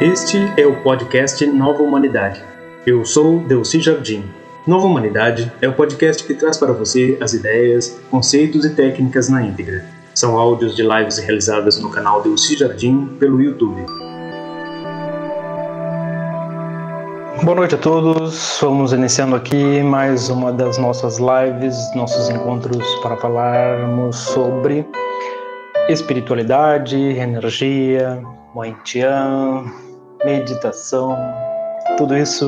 Este é o podcast Nova Humanidade. Eu sou Delci Jardim. Nova Humanidade é o podcast que traz para você as ideias, conceitos e técnicas na íntegra. São áudios de lives realizadas no canal Delci Jardim pelo YouTube. Boa noite a todos. Vamos iniciando aqui mais uma das nossas lives, nossos encontros para falarmos sobre espiritualidade, energia, Mãe meditação, tudo isso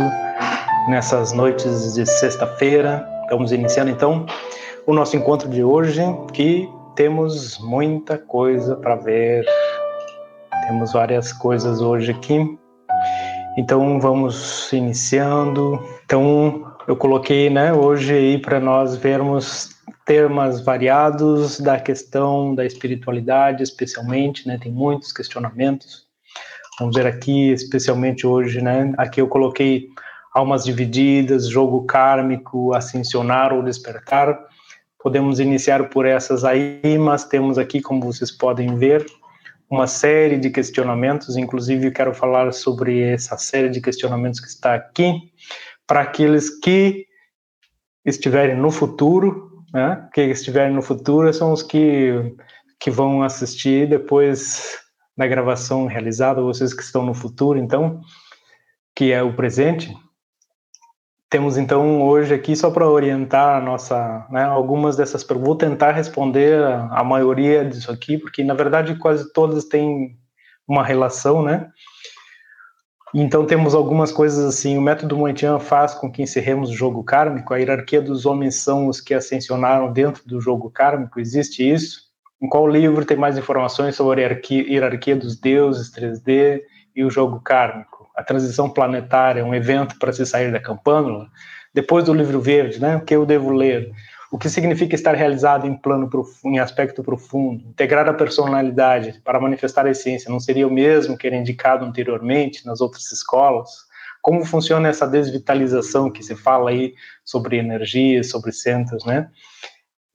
nessas noites de sexta-feira. Estamos iniciando então o nosso encontro de hoje, que temos muita coisa para ver. Temos várias coisas hoje aqui. Então vamos iniciando. Então eu coloquei, né, hoje aí para nós vermos temas variados da questão da espiritualidade, especialmente, né? Tem muitos questionamentos. Vamos ver aqui, especialmente hoje, né? Aqui eu coloquei almas divididas, jogo kármico, ascensionar ou despertar. Podemos iniciar por essas aí, mas temos aqui, como vocês podem ver, uma série de questionamentos. Inclusive, quero falar sobre essa série de questionamentos que está aqui para aqueles que estiverem no futuro né, que estiverem no futuro são os que, que vão assistir depois da gravação realizada, vocês que estão no futuro, então, que é o presente. Temos então hoje aqui só para orientar a nossa, né, algumas dessas perguntas, vou tentar responder a, a maioria disso aqui, porque na verdade quase todas têm uma relação, né? Então temos algumas coisas assim, o método Moitian faz com que encerremos o jogo kármico, a hierarquia dos homens são os que ascensionaram dentro do jogo kármico, existe isso? Em qual livro tem mais informações sobre a hierarquia, dos deuses 3D e o jogo kármico? A transição planetária, um evento para se sair da campânula? Depois do livro verde, né? O que eu devo ler? o que significa estar realizado em plano em aspecto profundo, integrar a personalidade para manifestar a essência, não seria o mesmo que era indicado anteriormente nas outras escolas? Como funciona essa desvitalização que se fala aí sobre energia, sobre centros, né?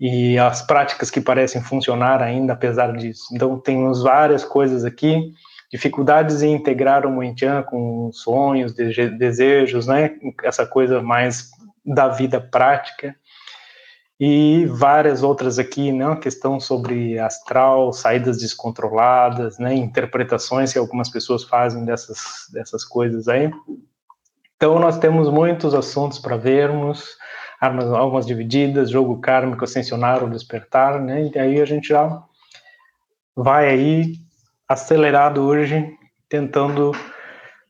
E as práticas que parecem funcionar ainda apesar disso. Então, temos várias coisas aqui, dificuldades em integrar o Muentian com sonhos, desejos, né? Essa coisa mais da vida prática e várias outras aqui, né, uma questão sobre astral, saídas descontroladas, né, interpretações que algumas pessoas fazem dessas, dessas coisas aí. Então, nós temos muitos assuntos para vermos, armas, almas divididas, jogo kármico, ascensionar ou despertar, né, e aí a gente já vai aí acelerado hoje, tentando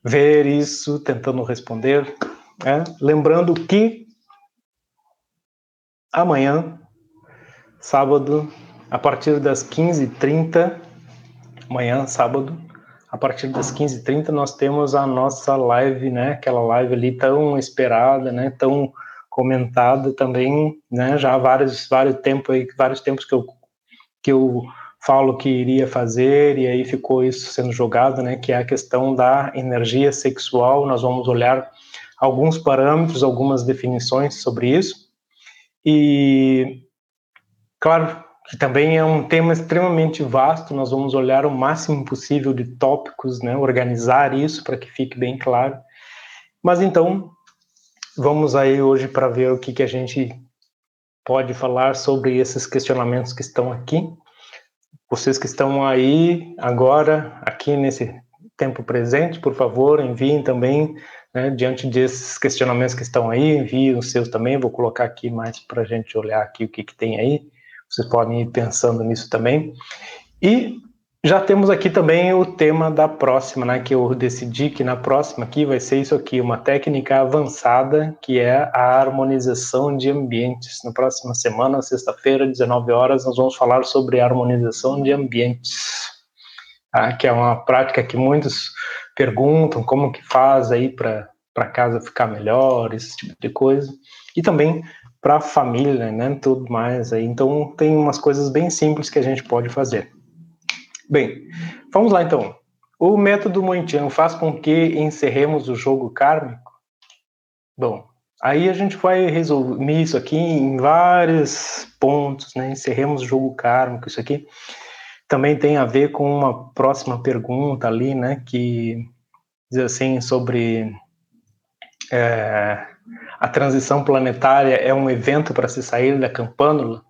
ver isso, tentando responder, né? lembrando que amanhã, sábado, a partir das 15h30, amanhã, sábado, a partir das 15h30, nós temos a nossa live, né? Aquela live ali tão esperada, né? Tão comentada também, né? Já há vários, vários tempos aí, vários tempos que eu, que eu falo que iria fazer e aí ficou isso sendo jogado, né? Que é a questão da energia sexual. Nós vamos olhar alguns parâmetros, algumas definições sobre isso. E, claro, que também é um tema extremamente vasto, nós vamos olhar o máximo possível de tópicos, né, organizar isso para que fique bem claro. Mas então, vamos aí hoje para ver o que, que a gente pode falar sobre esses questionamentos que estão aqui. Vocês que estão aí agora, aqui nesse tempo presente, por favor, enviem também né, diante desses questionamentos que estão aí, envie os seus também, vou colocar aqui mais para a gente olhar aqui o que, que tem aí, vocês podem ir pensando nisso também. E já temos aqui também o tema da próxima, né, que eu decidi que na próxima aqui vai ser isso aqui, uma técnica avançada, que é a harmonização de ambientes. Na próxima semana, sexta-feira, 19 horas, nós vamos falar sobre harmonização de ambientes, tá? que é uma prática que muitos perguntam como que faz aí para para casa ficar melhor, esse tipo de coisa. E também para a família, né, tudo mais aí. Então tem umas coisas bem simples que a gente pode fazer. Bem, vamos lá então. O método Mointian faz com que encerremos o jogo kármico? Bom, aí a gente vai resolver isso aqui em vários pontos, né? Encerremos o jogo kármico, isso aqui também tem a ver com uma próxima pergunta ali, né, que dizer assim, sobre é, a transição planetária é um evento para se sair da campânula.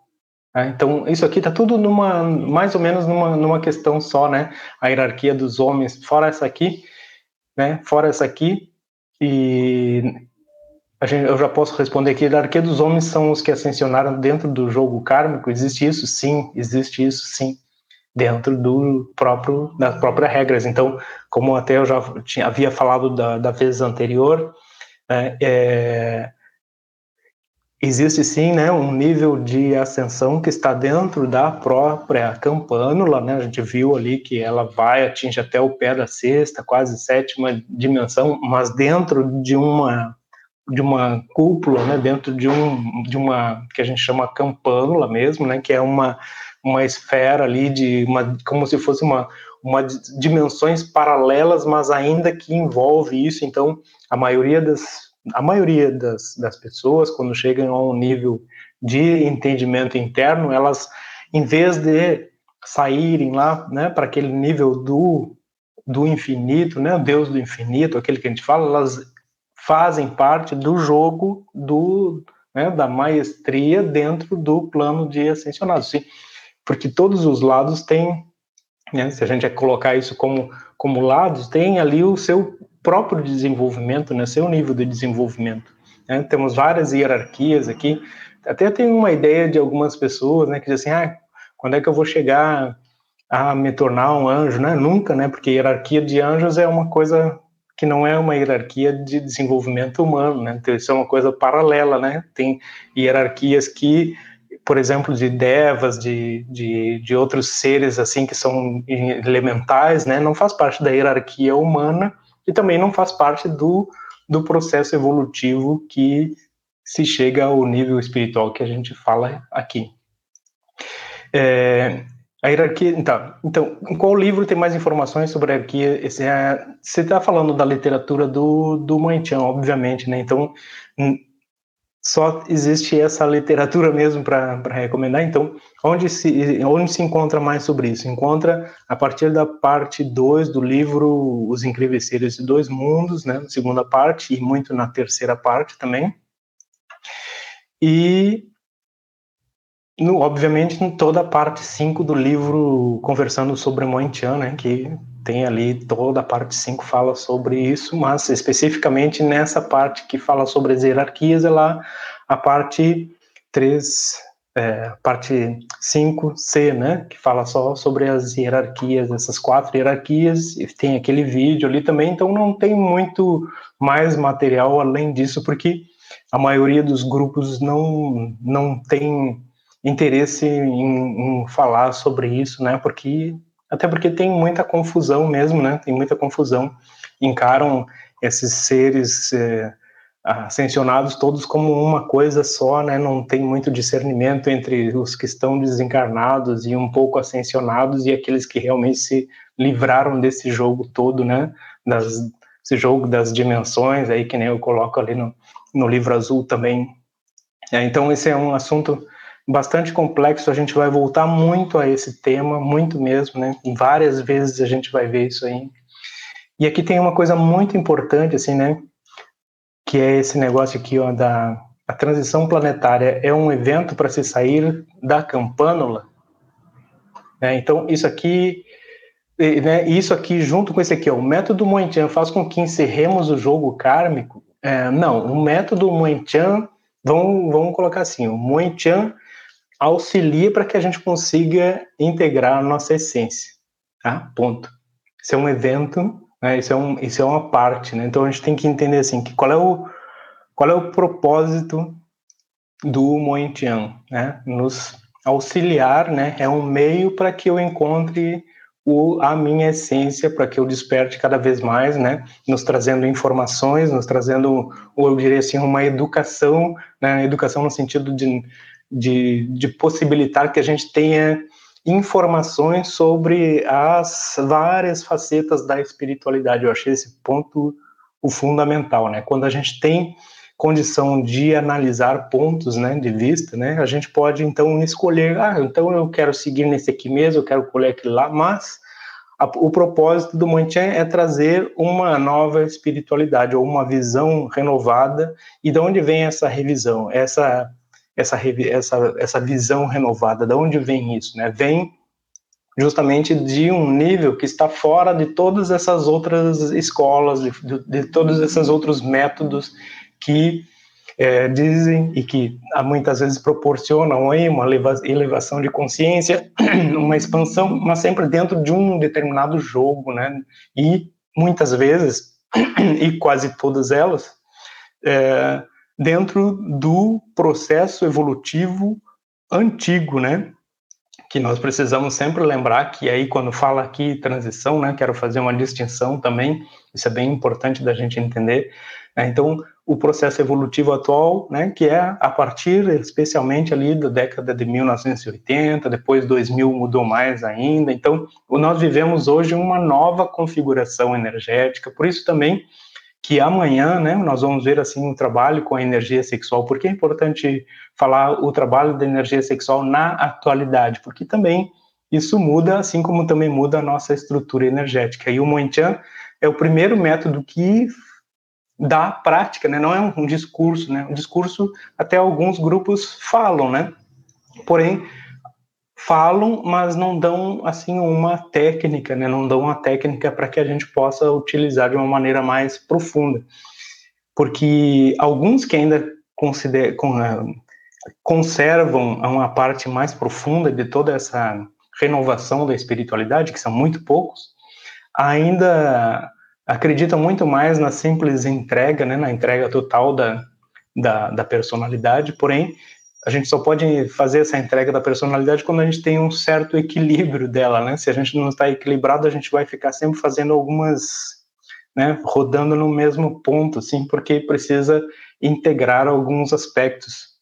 Né? Então, isso aqui está tudo numa, mais ou menos numa, numa questão só, né? A hierarquia dos homens, fora essa aqui, né? Fora essa aqui, e gente, eu já posso responder que a hierarquia dos homens são os que ascensionaram dentro do jogo kármico. Existe isso? Sim, existe isso, sim, dentro do próprio das próprias regras. Então, como até eu já tinha, havia falado da, da vez anterior, é, é, existe sim né, um nível de ascensão que está dentro da própria campânula, né? A gente viu ali que ela vai, atinge até o pé da sexta, quase sétima dimensão, mas dentro de uma de uma cúpula, né, dentro de um de uma que a gente chama campânula mesmo, né, que é uma uma esfera ali de uma como se fosse uma uma dimensões paralelas, mas ainda que envolve isso. Então, a maioria das a maioria das, das pessoas, quando chegam a um nível de entendimento interno, elas, em vez de saírem lá, né, para aquele nível do, do infinito, né, Deus do infinito, aquele que a gente fala, elas fazem parte do jogo do, né, da maestria dentro do plano de ascensionados. Sim, porque todos os lados têm, né, se a gente colocar isso como, como lados, tem ali o seu próprio desenvolvimento, né, seu nível de desenvolvimento. Né? Temos várias hierarquias aqui. Até tem uma ideia de algumas pessoas, né, que dizem assim, ah, quando é que eu vou chegar a me tornar um anjo, né? Nunca, né? Porque hierarquia de anjos é uma coisa que não é uma hierarquia de desenvolvimento humano, né? Então, isso é uma coisa paralela, né? Tem hierarquias que, por exemplo, de devas, de, de, de outros seres assim que são elementais, né? Não faz parte da hierarquia humana, e também não faz parte do, do processo evolutivo que se chega ao nível espiritual que a gente fala aqui. É, a hierarquia, então, então, em qual livro tem mais informações sobre a hierarquia? Esse é, você está falando da literatura do, do Moentian, obviamente, né? Então, só existe essa literatura mesmo para recomendar. Então, onde se, onde se encontra mais sobre isso? Encontra a partir da parte 2 do livro Os Incríveis Seres de Dois Mundos, né, segunda parte, e muito na terceira parte também. E, no, obviamente, em toda a parte 5 do livro Conversando sobre Moentian, né, que tem ali toda a parte 5 fala sobre isso, mas especificamente nessa parte que fala sobre as hierarquias, ela a parte 3, é, parte 5C, né, que fala só sobre as hierarquias, essas quatro hierarquias, e tem aquele vídeo ali também, então não tem muito mais material além disso, porque a maioria dos grupos não, não tem interesse em, em falar sobre isso, né, porque até porque tem muita confusão mesmo, né? Tem muita confusão. Encaram esses seres é, ascensionados todos como uma coisa só, né? Não tem muito discernimento entre os que estão desencarnados e um pouco ascensionados e aqueles que realmente se livraram desse jogo todo, né? Das, esse jogo das dimensões aí que nem eu coloco ali no, no livro azul também. É, então esse é um assunto bastante complexo, a gente vai voltar muito a esse tema, muito mesmo, né? Várias vezes a gente vai ver isso aí. E aqui tem uma coisa muito importante, assim, né? Que é esse negócio aqui, ó, da a transição planetária é um evento para se sair da campânula. Né? Então, isso aqui, né, isso aqui junto com esse aqui, ó, o método Moentian faz com que encerremos o jogo kármico? É, não, o método Moentian, vamos, vamos colocar assim, o Moentian auxilia para que a gente consiga integrar a nossa essência, tá? Ponto. Isso é um evento, né? Isso é, um, isso é uma parte, né? Então a gente tem que entender assim, que qual é o, qual é o propósito do Moentian, né? Nos auxiliar, né? É um meio para que eu encontre o, a minha essência, para que eu desperte cada vez mais, né? Nos trazendo informações, nos trazendo, eu diria assim, uma educação, né? Educação no sentido de de, de possibilitar que a gente tenha informações sobre as várias facetas da espiritualidade. Eu achei esse ponto o fundamental, né? Quando a gente tem condição de analisar pontos, né, de vista, né, a gente pode então escolher, ah, então eu quero seguir nesse aqui mesmo, eu quero colher aquele lá, mas a, o propósito do Monchan é trazer uma nova espiritualidade ou uma visão renovada. E de onde vem essa revisão? Essa essa essa essa visão renovada? De onde vem isso? Né? Vem justamente de um nível que está fora de todas essas outras escolas, de, de, de todos esses outros métodos que é, dizem e que muitas vezes proporcionam aí uma elevação de consciência, uma expansão, mas sempre dentro de um determinado jogo, né? E muitas vezes, e quase todas elas, é, dentro do processo evolutivo antigo, né? Que nós precisamos sempre lembrar que aí quando fala aqui transição, né? Quero fazer uma distinção também, isso é bem importante da gente entender. Né? Então, o processo evolutivo atual, né, que é a partir especialmente ali da década de 1980, depois 2000 mudou mais ainda. Então, nós vivemos hoje uma nova configuração energética. Por isso também que amanhã, né, nós vamos ver assim um trabalho com a energia sexual. Por que é importante falar o trabalho da energia sexual na atualidade? Porque também isso muda, assim como também muda a nossa estrutura energética. E o Moenchan é o primeiro método que da prática, né? Não é um discurso, né? Um discurso até alguns grupos falam, né? Porém falam, mas não dão assim uma técnica, né? Não dão uma técnica para que a gente possa utilizar de uma maneira mais profunda, porque alguns que ainda consideram, eh, conservam uma parte mais profunda de toda essa renovação da espiritualidade, que são muito poucos, ainda acredita muito mais na simples entrega, né, na entrega total da, da, da, personalidade, porém, a gente só pode fazer essa entrega da personalidade quando a gente tem um certo equilíbrio dela, né? Se a gente não está equilibrado, a gente vai ficar sempre fazendo algumas, né, rodando no mesmo ponto, assim, porque precisa integrar alguns aspectos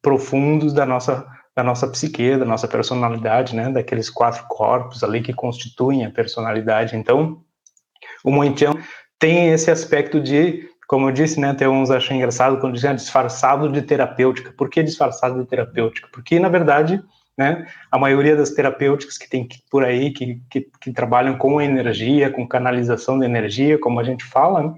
profundos da nossa da nossa psique, da nossa personalidade, né, daqueles quatro corpos ali que constituem a personalidade. Então, o Moentian tem esse aspecto de, como eu disse, né, tem uns acham engraçado quando dizem disfarçado de terapêutica. Por que disfarçado de terapêutica? Porque, na verdade, né, a maioria das terapêuticas que tem por aí, que, que, que trabalham com energia, com canalização de energia, como a gente fala, né,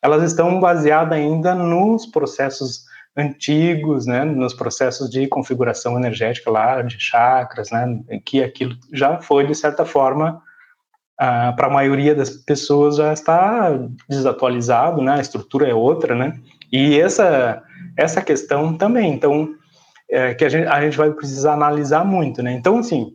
elas estão baseadas ainda nos processos antigos, né, nos processos de configuração energética lá, de chakras, né, que aquilo já foi, de certa forma, ah, para a maioria das pessoas já está desatualizado, né? A estrutura é outra, né? E essa essa questão também, então é, que a gente, a gente vai precisar analisar muito, né? Então assim,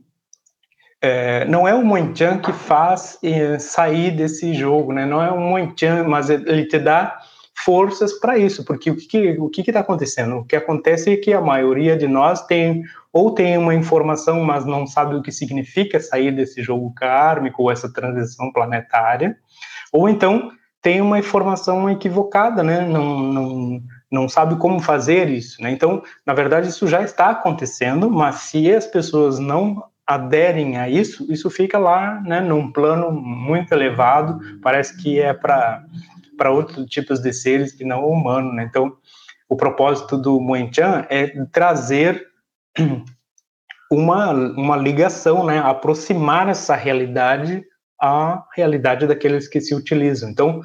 é, não é o Moenchan que faz é, sair desse jogo, né? Não é o Moenchan, mas ele te dá forças para isso, porque o que o que está acontecendo? O que acontece é que a maioria de nós tem ou tem uma informação, mas não sabe o que significa sair desse jogo kármico ou essa transição planetária, ou então tem uma informação equivocada, né? Não, não, não sabe como fazer isso, né? Então, na verdade, isso já está acontecendo, mas se as pessoas não aderem a isso, isso fica lá, né, num plano muito elevado, parece que é para para outros tipos de seres que não o humano, né? Então, o propósito do Moenchan é trazer uma, uma ligação, né? Aproximar essa realidade à realidade daqueles que se utilizam. Então,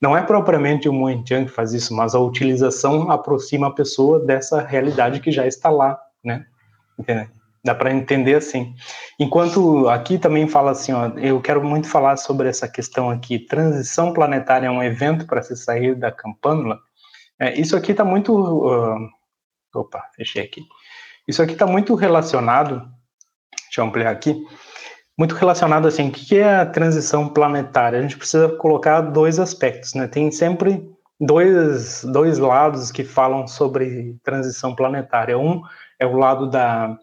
não é propriamente o Moenchan que faz isso, mas a utilização aproxima a pessoa dessa realidade que já está lá, né? Dá para entender assim. Enquanto aqui também fala assim, ó, eu quero muito falar sobre essa questão aqui, transição planetária é um evento para se sair da campânula. É, isso aqui está muito, uh, opa, fechei aqui. Isso aqui está muito relacionado, deixa eu ampliar aqui, muito relacionado assim, o que é a transição planetária? A gente precisa colocar dois aspectos, né? Tem sempre dois, dois lados que falam sobre transição planetária. Um é o lado da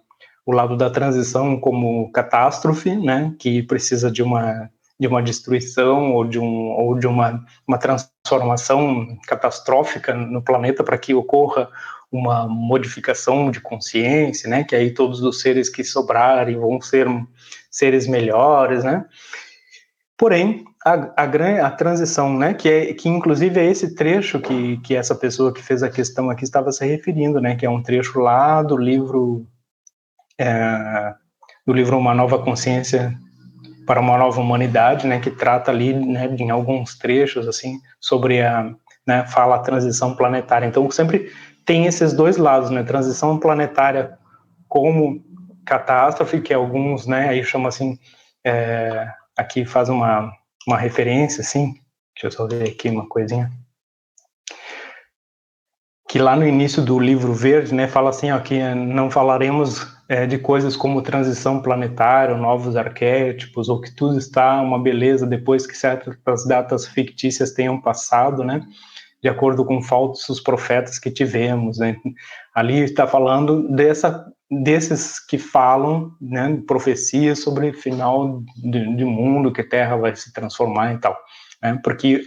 o lado da transição como catástrofe, né, que precisa de uma de uma destruição ou de um ou de uma, uma transformação catastrófica no planeta para que ocorra uma modificação de consciência, né, que aí todos os seres que sobrarem vão ser seres melhores, né? Porém, a, a, a transição, né, que, é, que inclusive é esse trecho que, que essa pessoa que fez a questão aqui estava se referindo, né, que é um trecho lá do livro é, do livro Uma Nova Consciência para uma nova humanidade, né, que trata ali, né, em alguns trechos assim sobre a, né, fala a transição planetária. Então sempre tem esses dois lados, né, transição planetária como catástrofe, que alguns, né, aí chama assim, é, aqui faz uma uma referência, assim, deixa eu só ver aqui uma coisinha. Que lá no início do livro verde, né, fala assim, ó, que não falaremos é, de coisas como transição planetária, novos arquétipos, ou que tudo está uma beleza depois que certas datas fictícias tenham passado, né, de acordo com falsos profetas que tivemos, né. Ali está falando dessa, desses que falam, né, profecias sobre o final de, de mundo, que a Terra vai se transformar e tal, né, porque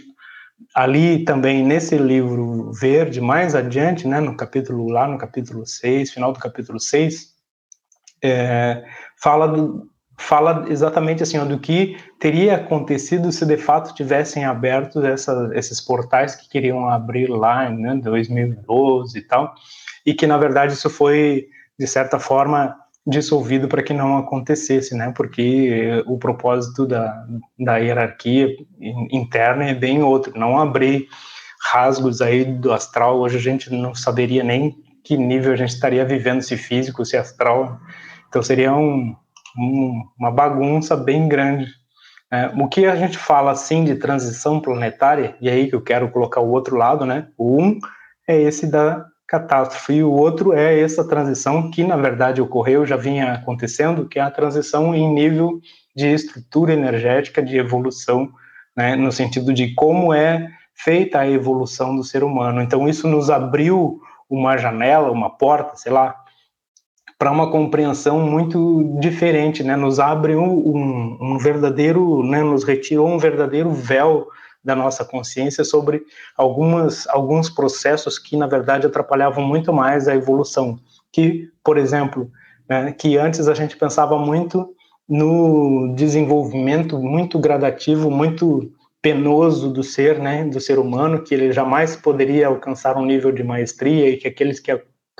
ali também nesse livro verde, mais adiante, né, no capítulo lá no capítulo 6, final do capítulo 6, é, fala, do, fala exatamente assim, ó, do que teria acontecido se de fato tivessem aberto essa, esses portais que queriam abrir lá em né, 2012 e tal, e que na verdade isso foi, de certa forma, dissolvido para que não acontecesse, né? Porque o propósito da, da hierarquia interna é bem outro, não abrir rasgos aí do astral. Hoje a gente não saberia nem que nível a gente estaria vivendo, se físico, se astral. Então seria um, um, uma bagunça bem grande. É, o que a gente fala assim de transição planetária, e aí que eu quero colocar o outro lado, né? O um é esse da catástrofe. E o outro é essa transição que, na verdade, ocorreu, já vinha acontecendo, que é a transição em nível de estrutura energética, de evolução, né, no sentido de como é feita a evolução do ser humano. Então, isso nos abriu uma janela, uma porta, sei lá, para uma compreensão muito diferente, né? Nos abre um, um, verdadeiro, né? Nos retirou um verdadeiro véu da nossa consciência sobre algumas, alguns processos que, na verdade, atrapalhavam muito mais a evolução. Que, por exemplo, né, que antes a gente pensava muito no desenvolvimento muito gradativo, muito penoso do ser, né, do ser humano, que ele jamais poderia alcançar um nível de maestria e que aqueles que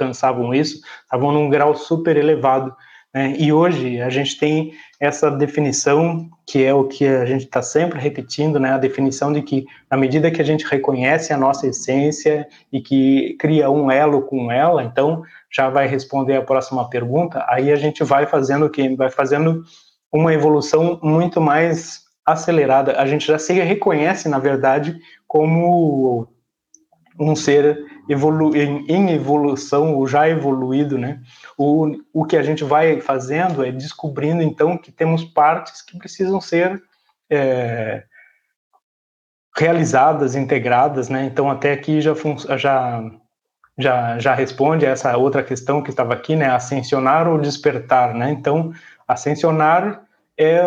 alcançavam isso estavam num grau super elevado né? E hoje a gente tem essa definição, que é o que a gente está sempre repetindo, né? a definição de que, na medida que a gente reconhece a nossa essência e que cria um elo com ela, então já vai responder a próxima pergunta, aí a gente vai fazendo o quê? Vai fazendo uma evolução muito mais acelerada. A gente já se reconhece, na verdade, como um ser evolu em, em, evolução, ou já evoluído, né? O, o que a gente vai fazendo é descobrindo, então, que temos partes que precisam ser é, realizadas, integradas, né? Então, até aqui já, já, já, já responde a essa outra questão que estava aqui, né? Ascensionar ou despertar, né? Então, ascensionar é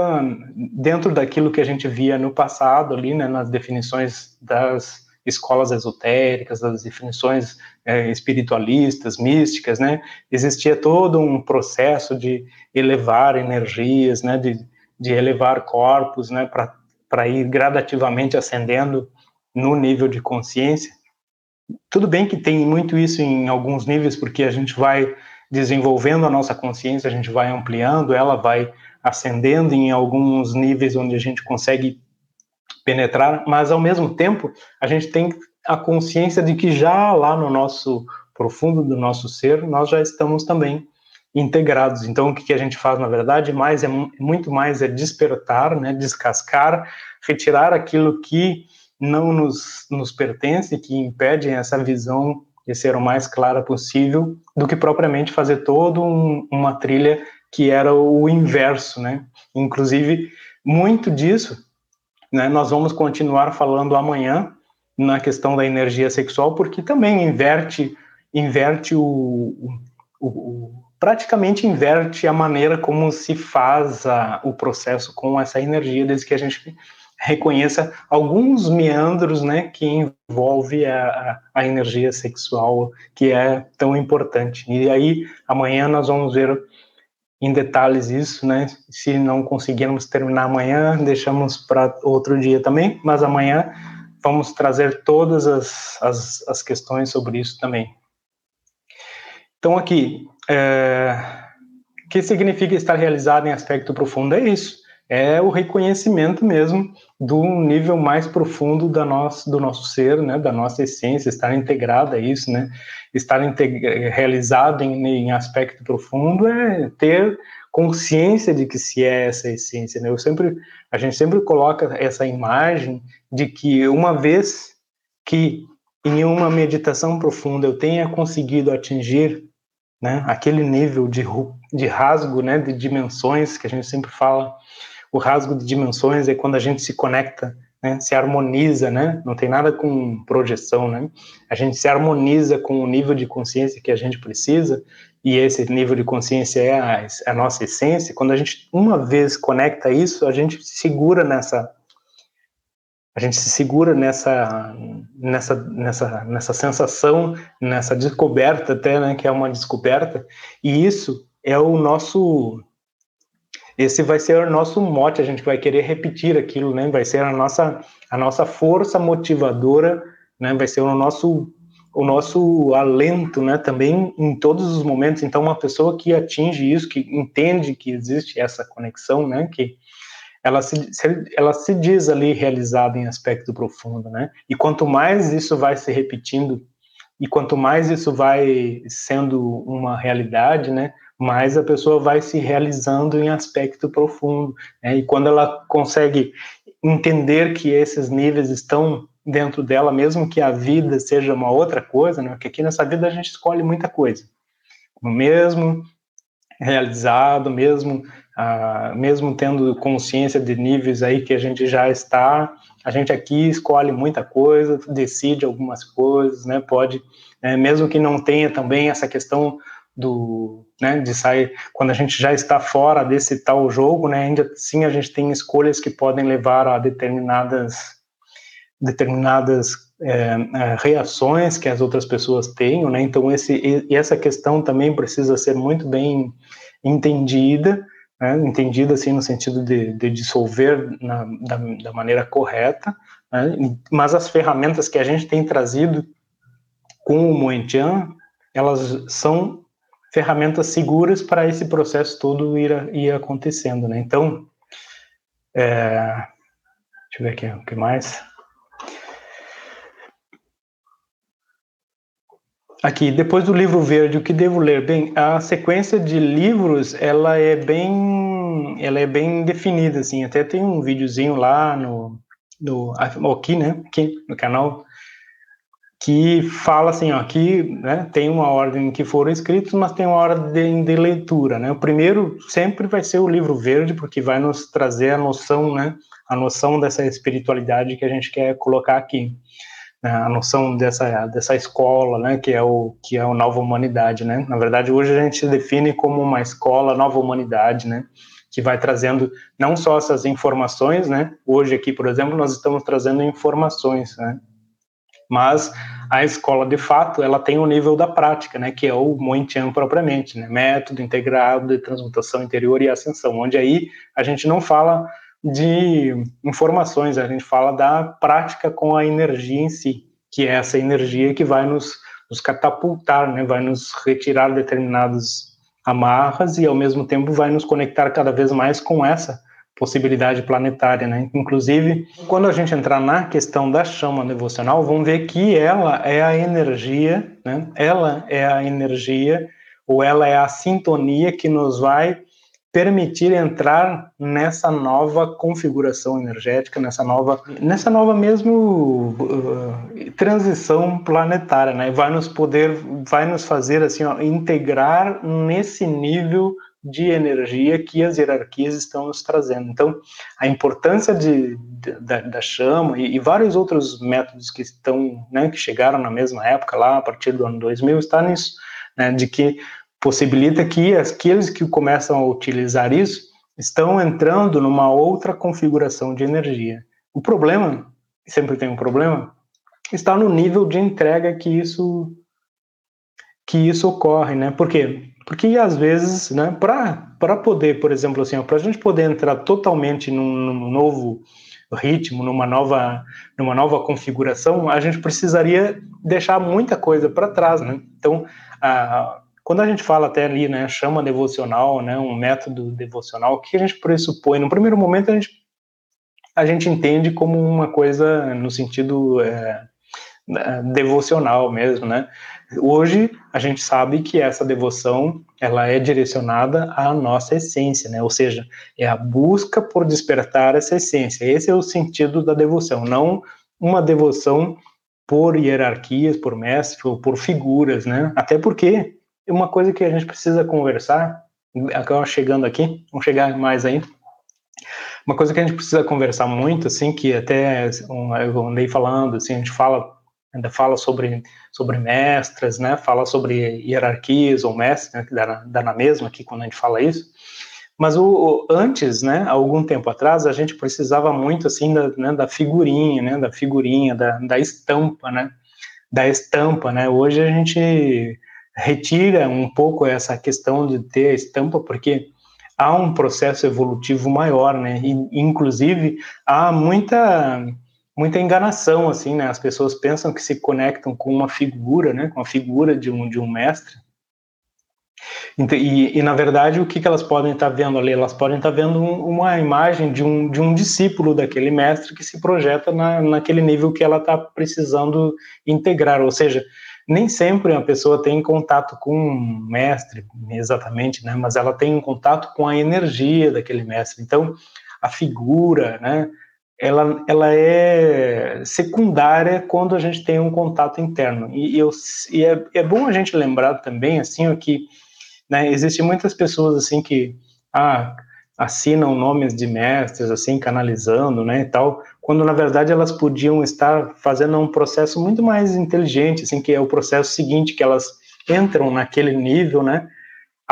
dentro daquilo que a gente via no passado ali, né? Nas definições das escolas esotéricas, das definições é, espiritualistas, místicas, né? Existia todo um processo de elevar energias, né? De, de elevar corpos, né? Para ir gradativamente ascendendo no nível de consciência. Tudo bem que tem muito isso em alguns níveis, porque a gente vai desenvolvendo a nossa consciência, a gente vai ampliando, ela vai ascendendo em alguns níveis onde a gente consegue penetrar, mas ao mesmo tempo a gente tem a consciência de que já lá no nosso profundo do nosso ser nós já estamos também integrados. Então o que a gente faz na verdade mais é muito mais é despertar, né, descascar, retirar aquilo que não nos, nos pertence, que impede essa visão de ser o mais clara possível, do que propriamente fazer toda um, uma trilha que era o inverso, né? Inclusive muito disso né? Nós vamos continuar falando amanhã na questão da energia sexual, porque também inverte, inverte o, o, o praticamente inverte a maneira como se faz a, o processo com essa energia, desde que a gente reconheça alguns meandros, né, que envolve a, a, energia sexual, que é tão importante. E aí, amanhã nós vamos ver em detalhes isso, né? Se não conseguirmos terminar amanhã, deixamos para outro dia também, mas amanhã vamos trazer todas as, as, as questões sobre isso também. Então, aqui, é, o que significa estar realizado em aspecto profundo? É isso, é o reconhecimento mesmo do nível mais profundo da nosso, do nosso ser, né, da nossa essência, estar integrada a isso, né, estar realizado em, em aspecto profundo é ter consciência de que se é essa essência, né? Eu sempre, a gente sempre coloca essa imagem de que uma vez que em uma meditação profunda eu tenha conseguido atingir, né, aquele nível de, de rasgo, né, de dimensões que a gente sempre fala, o rasgo de dimensões é quando a gente se conecta, né, se harmoniza, né, não tem nada com projeção, né, a gente se harmoniza com o nível de consciência que a gente precisa e esse nível de consciência é a, a, nossa essência, quando a gente uma vez conecta isso, a gente se segura nessa a gente se segura nessa nessa nessa nessa sensação, nessa descoberta até, né, que é uma descoberta, e isso é o nosso esse vai ser o nosso mote, a gente vai querer repetir aquilo, né? Vai ser a nossa a nossa força motivadora, né? Vai ser o nosso o nosso alento, né, também em todos os momentos. Então, uma pessoa que atinge isso, que entende que existe essa conexão, né, que ela se, ela se diz ali realizada em aspecto profundo, né? E quanto mais isso vai se repetindo e quanto mais isso vai sendo uma realidade, né, mais a pessoa vai se realizando em aspecto profundo. Né? E quando ela consegue entender que esses níveis estão dentro dela, mesmo que a vida seja uma outra coisa, né? Porque aqui nessa vida a gente escolhe muita coisa. Mesmo realizado, mesmo ah, mesmo tendo consciência de níveis aí que a gente já está, a gente aqui escolhe muita coisa, decide algumas coisas, né? Pode, né? mesmo que não tenha também essa questão do, né, de sair quando a gente já está fora desse tal jogo, né? Ainda assim a gente tem escolhas que podem levar a determinadas determinadas é, é, reações que as outras pessoas tenham, né? Então esse e essa questão também precisa ser muito bem entendida, né? entendida assim no sentido de, de dissolver na, da, da, maneira correta, né? mas as ferramentas que a gente tem trazido com o Moentian, elas são ferramentas seguras para esse processo todo ir, ir acontecendo, né? Então, é, deixa eu ver aqui o que mais. Aqui, depois do livro verde, o que devo ler? Bem, a sequência de livros, ela é bem, ela é bem definida, assim. Até tem um videozinho lá no, no aqui, né? Aqui no canal que fala assim, ó, aqui né, tem uma ordem que foram escritos, mas tem uma ordem de leitura, né? O primeiro sempre vai ser o livro verde, porque vai nos trazer a noção, né? A noção dessa espiritualidade que a gente quer colocar aqui né, a noção dessa, dessa escola, né, que é o que é a nova humanidade, né? Na verdade, hoje a gente define como uma escola nova humanidade, né? Que vai trazendo não só essas informações, né? Hoje aqui, por exemplo, nós estamos trazendo informações, né? Mas a escola, de fato, ela tem o nível da prática, né? Que é o Mointian propriamente, né? Método integrado de transmutação interior e ascensão, onde aí a gente não fala de informações, a gente fala da prática com a energia em si, que é essa energia que vai nos, nos catapultar, né, vai nos retirar determinadas amarras e ao mesmo tempo vai nos conectar cada vez mais com essa possibilidade planetária, né? Inclusive, quando a gente entrar na questão da chama devocional, vamos ver que ela é a energia, né? Ela é a energia ou ela é a sintonia que nos vai permitir entrar nessa nova configuração energética, nessa nova, nessa nova mesmo uh, transição planetária, né? Vai nos poder, vai nos fazer assim, ó, integrar nesse nível de energia que as hierarquias estão nos trazendo. Então, a importância de, de da, da, chama e, e, vários outros métodos que estão, né, que chegaram na mesma época lá a partir do ano 2000 está nisso, né, de que possibilita que aqueles que começam a utilizar isso estão entrando numa outra configuração de energia. O problema, sempre tem um problema, está no nível de entrega que isso que isso ocorre, né? Por quê? Porque às vezes, né, para poder, por exemplo, assim, para a gente poder entrar totalmente num, num, novo ritmo, numa nova, numa nova configuração, a gente precisaria deixar muita coisa para trás, né? Então, a, quando a gente fala até ali, né, chama devocional, né, um método devocional, o que a gente pressupõe? No primeiro momento a gente, a gente entende como uma coisa no sentido é, devocional mesmo, né? Hoje a gente sabe que essa devoção ela é direcionada à nossa essência, né? Ou seja, é a busca por despertar essa essência. Esse é o sentido da devoção, não uma devoção por hierarquias, por mestres ou por figuras, né? Até porque uma coisa que a gente precisa conversar, acaba chegando aqui, vamos chegar mais aí. Uma coisa que a gente precisa conversar muito, assim, que até eu andei falando, assim, a gente fala ainda fala sobre, sobre mestras, né, fala sobre hierarquias ou mestres, né, que dá, dá na mesma aqui quando a gente fala isso, mas o, o, antes, né, algum tempo atrás, a gente precisava muito, assim, da, né, da figurinha, né, da figurinha, da, da estampa, né, da estampa, né, hoje a gente retira um pouco essa questão de ter a estampa, porque há um processo evolutivo maior, né, e, inclusive há muita muita enganação, assim, né? As pessoas pensam que se conectam com uma figura, né? Com a figura de um, de um mestre. E, e, na verdade, o que, que elas podem estar vendo ali? Elas podem estar vendo um, uma imagem de um, de um discípulo daquele mestre que se projeta na, naquele nível que ela está precisando integrar. Ou seja, nem sempre a pessoa tem contato com um mestre, exatamente, né? Mas ela tem um contato com a energia daquele mestre. Então, a figura, né? Ela, ela é secundária quando a gente tem um contato interno. E, eu, e é, é bom a gente lembrar também, assim, que né, existem muitas pessoas, assim, que ah, assinam nomes de mestres, assim, canalizando, né, e tal, quando, na verdade, elas podiam estar fazendo um processo muito mais inteligente, assim, que é o processo seguinte, que elas entram naquele nível, né,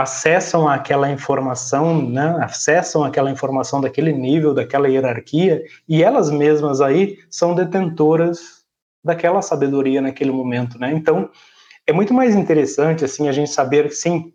acessam aquela informação, né, acessam aquela informação daquele nível, daquela hierarquia, e elas mesmas aí são detentoras daquela sabedoria naquele momento, né? Então, é muito mais interessante assim a gente saber sim,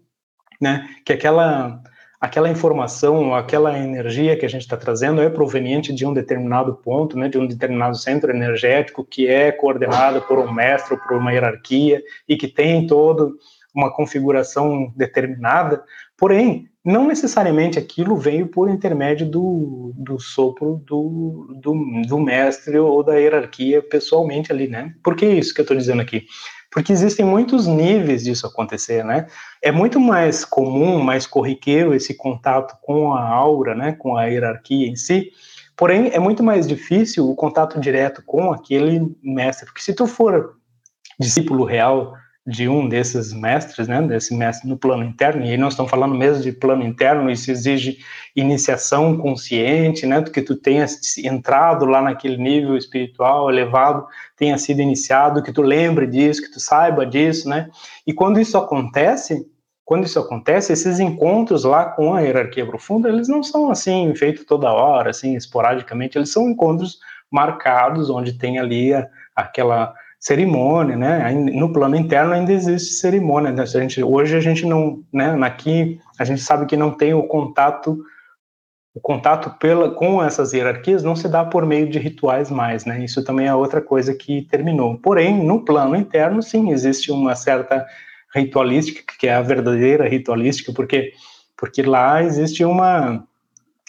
né, que aquela aquela informação, aquela energia que a gente está trazendo é proveniente de um determinado ponto, né, de um determinado centro energético que é coordenado por um mestre, por uma hierarquia e que tem todo uma configuração determinada, porém, não necessariamente aquilo veio por intermédio do, do sopro do, do, do mestre ou da hierarquia pessoalmente ali, né? Por que isso que eu estou dizendo aqui? Porque existem muitos níveis disso acontecer, né? É muito mais comum, mais corriqueiro esse contato com a aura, né? Com a hierarquia em si, Porém, é muito mais difícil o contato direto com aquele mestre, porque se tu for discípulo real de um desses mestres, né, desse mestre no plano interno, e nós estamos falando mesmo de plano interno, isso exige iniciação consciente, né, que tu tenha entrado lá naquele nível espiritual elevado, tenha sido iniciado, que tu lembre disso, que tu saiba disso, né, e quando isso acontece, quando isso acontece, esses encontros lá com a hierarquia profunda, eles não são assim, feitos toda hora, assim, esporadicamente, eles são encontros marcados, onde tem ali a, aquela cerimônia, né? No plano interno ainda existe cerimônia. Né? A gente, hoje a gente não, né? Aqui a gente sabe que não tem o contato, o contato pela com essas hierarquias não se dá por meio de rituais mais, né? Isso também é outra coisa que terminou. Porém, no plano interno, sim, existe uma certa ritualística que é a verdadeira ritualística, porque porque lá existe uma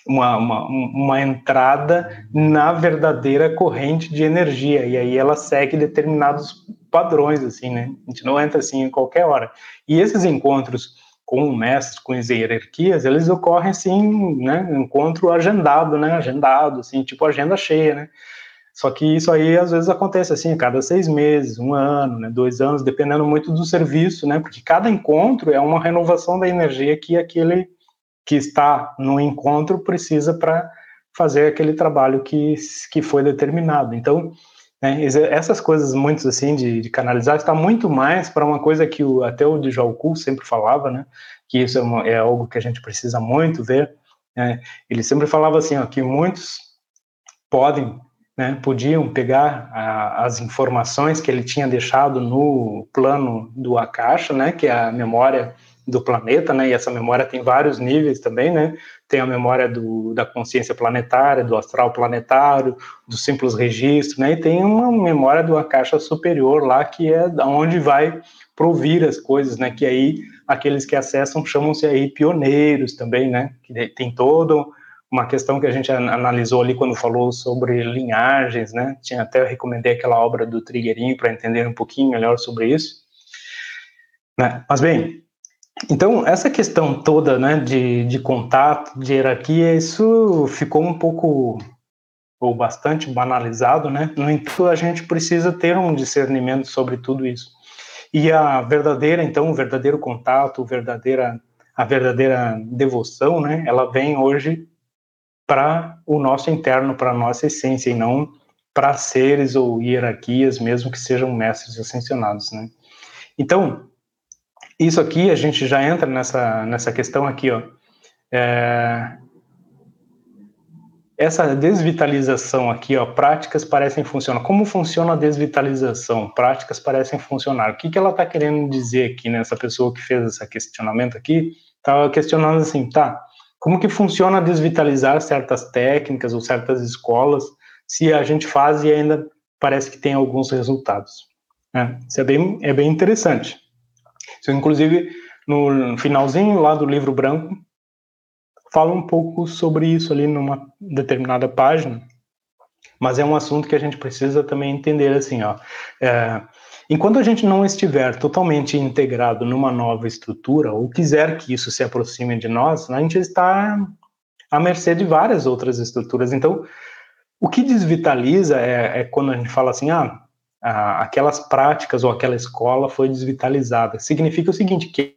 uma, uma, uma entrada na verdadeira corrente de energia, e aí ela segue determinados padrões, assim, né? A gente não entra assim em qualquer hora. E esses encontros com o mestre, com as hierarquias, eles ocorrem assim, né? Encontro agendado, né? Agendado, assim, tipo agenda cheia, né? Só que isso aí às vezes acontece assim, a cada seis meses, um ano, né, dois anos, dependendo muito do serviço, né? Porque cada encontro é uma renovação da energia que aquele que está no encontro precisa para fazer aquele trabalho que, que foi determinado. Então, né, essas coisas muito assim de, de canalizar está muito mais para uma coisa que o, até o Djalku sempre falava, né, que isso é, uma, é, algo que a gente precisa muito ver. Né, ele sempre falava assim, ó, que muitos podem, né, podiam pegar a, as informações que ele tinha deixado no plano do Akasha, né, que é a memória do planeta, né? E essa memória tem vários níveis também, né? Tem a memória do, da consciência planetária, do astral planetário, do simples registro, né? E tem uma memória de uma caixa superior lá que é da onde vai provir as coisas, né? Que aí aqueles que acessam chamam-se aí pioneiros também, né? Que tem todo uma questão que a gente analisou ali quando falou sobre linhagens, né? Tinha até recomendei aquela obra do Trigueirinho para entender um pouquinho melhor sobre isso. Né? Mas bem, então essa questão toda, né, de, de contato, de hierarquia, isso ficou um pouco ou bastante banalizado, né? No entanto, a gente precisa ter um discernimento sobre tudo isso. E a verdadeira, então, o verdadeiro contato, a verdadeira, a verdadeira devoção, né? Ela vem hoje para o nosso interno, para a nossa essência, e não para seres ou hierarquias, mesmo que sejam mestres ascensionados, né? Então, isso aqui a gente já entra nessa, nessa questão aqui, ó. É, essa desvitalização aqui, ó, práticas parecem funcionar. Como funciona a desvitalização? Práticas parecem funcionar. O que, que ela está querendo dizer aqui, né? Essa pessoa que fez esse questionamento aqui, estava questionando assim, tá, como que funciona desvitalizar certas técnicas ou certas escolas se a gente faz e ainda parece que tem alguns resultados? Né? Isso é bem, é bem interessante. Isso, inclusive, no finalzinho lá do livro branco, fala um pouco sobre isso ali numa determinada página, mas é um assunto que a gente precisa também entender assim, ó. É, Enquanto a gente não estiver totalmente integrado numa nova estrutura, ou quiser que isso se aproxime de nós, a gente está à mercê de várias outras estruturas. Então, o que desvitaliza é, é quando a gente fala assim, ah, aquelas práticas ou aquela escola foi desvitalizada. Significa o seguinte, que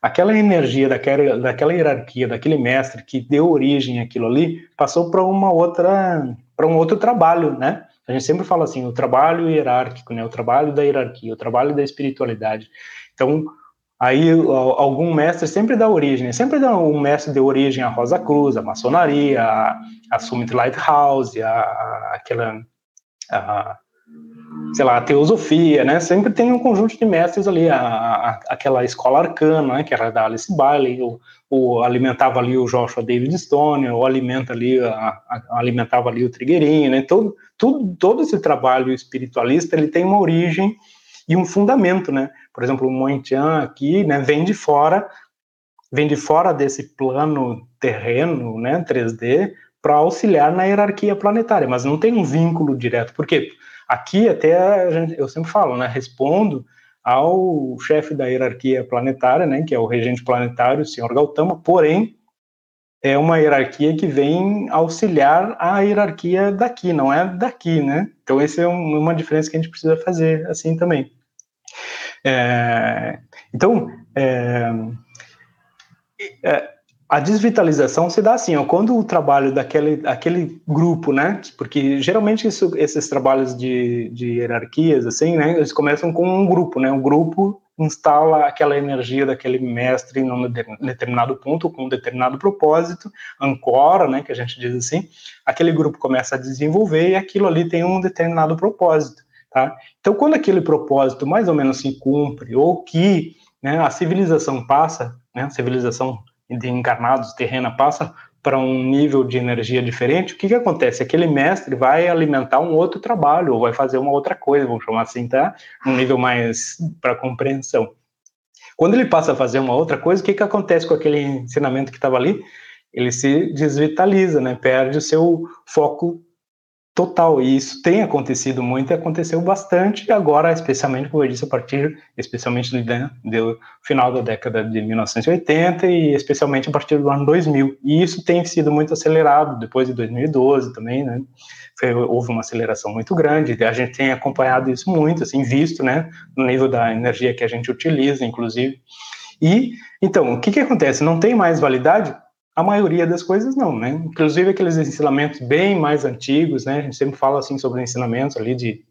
aquela energia daquela, daquela hierarquia, daquele mestre que deu origem àquilo ali, passou para uma outra, para um outro trabalho, né? A gente sempre fala assim, o trabalho hierárquico, né? O trabalho da hierarquia, o trabalho da espiritualidade. Então, aí algum mestre sempre dá origem, né? sempre dá um mestre deu origem à Rosa Cruz, à maçonaria, à, à Summit Lighthouse, à, à aquela a, sei lá, a teosofia, né? Sempre tem um conjunto de mestres ali, a, a, aquela escola arcana, né? Que era da Alice Bailey, ou, ou alimentava ali o Joshua David Stone, ou alimenta ali, a, alimentava ali o Trigueirinho, né? Todo, todo, todo esse trabalho espiritualista, ele tem uma origem e um fundamento, né? Por exemplo, o Mointian aqui, né? Vem de fora, vem de fora desse plano terreno, né? 3D, para auxiliar na hierarquia planetária, mas não tem um vínculo direto. Por quê? Aqui até gente, eu sempre falo, né? Respondo ao chefe da hierarquia planetária, né? Que é o regente planetário, o senhor Gautama. Porém, é uma hierarquia que vem auxiliar a hierarquia daqui, não é daqui, né? Então, essa é um, uma diferença que a gente precisa fazer assim também. É, então, é, é, a desvitalização se dá assim, ó, quando o trabalho daquele aquele grupo, né, porque geralmente isso, esses trabalhos de, de hierarquias, assim, né, eles começam com um grupo, né, um grupo instala aquela energia daquele mestre num determinado ponto, com um determinado propósito, ancora, né, que a gente diz assim, aquele grupo começa a desenvolver e aquilo ali tem um determinado propósito, tá? Então, quando aquele propósito mais ou menos se cumpre, ou que né, a civilização passa, né, a civilização de encarnados terrena passa para um nível de energia diferente, o que, que acontece? Aquele mestre vai alimentar um outro trabalho, ou vai fazer uma outra coisa, vamos chamar assim, tá? Um nível mais para compreensão. Quando ele passa a fazer uma outra coisa, o que, que acontece com aquele ensinamento que estava ali? Ele se desvitaliza, né? Perde o seu foco total. E isso tem acontecido muito e aconteceu bastante agora, especialmente, como eu disse, a partir, especialmente do, do final da década de 1980 e especialmente a partir do ano 2000. E isso tem sido muito acelerado depois de 2012 também, né? Foi, houve uma aceleração muito grande. A gente tem acompanhado isso muito, assim, visto, né, no nível da energia que a gente utiliza, inclusive. E, então, o que que acontece? Não tem mais validade? A maioria das coisas não, né? Inclusive aqueles ensinamentos bem mais antigos, né? A gente sempre fala assim sobre ensinamentos ali de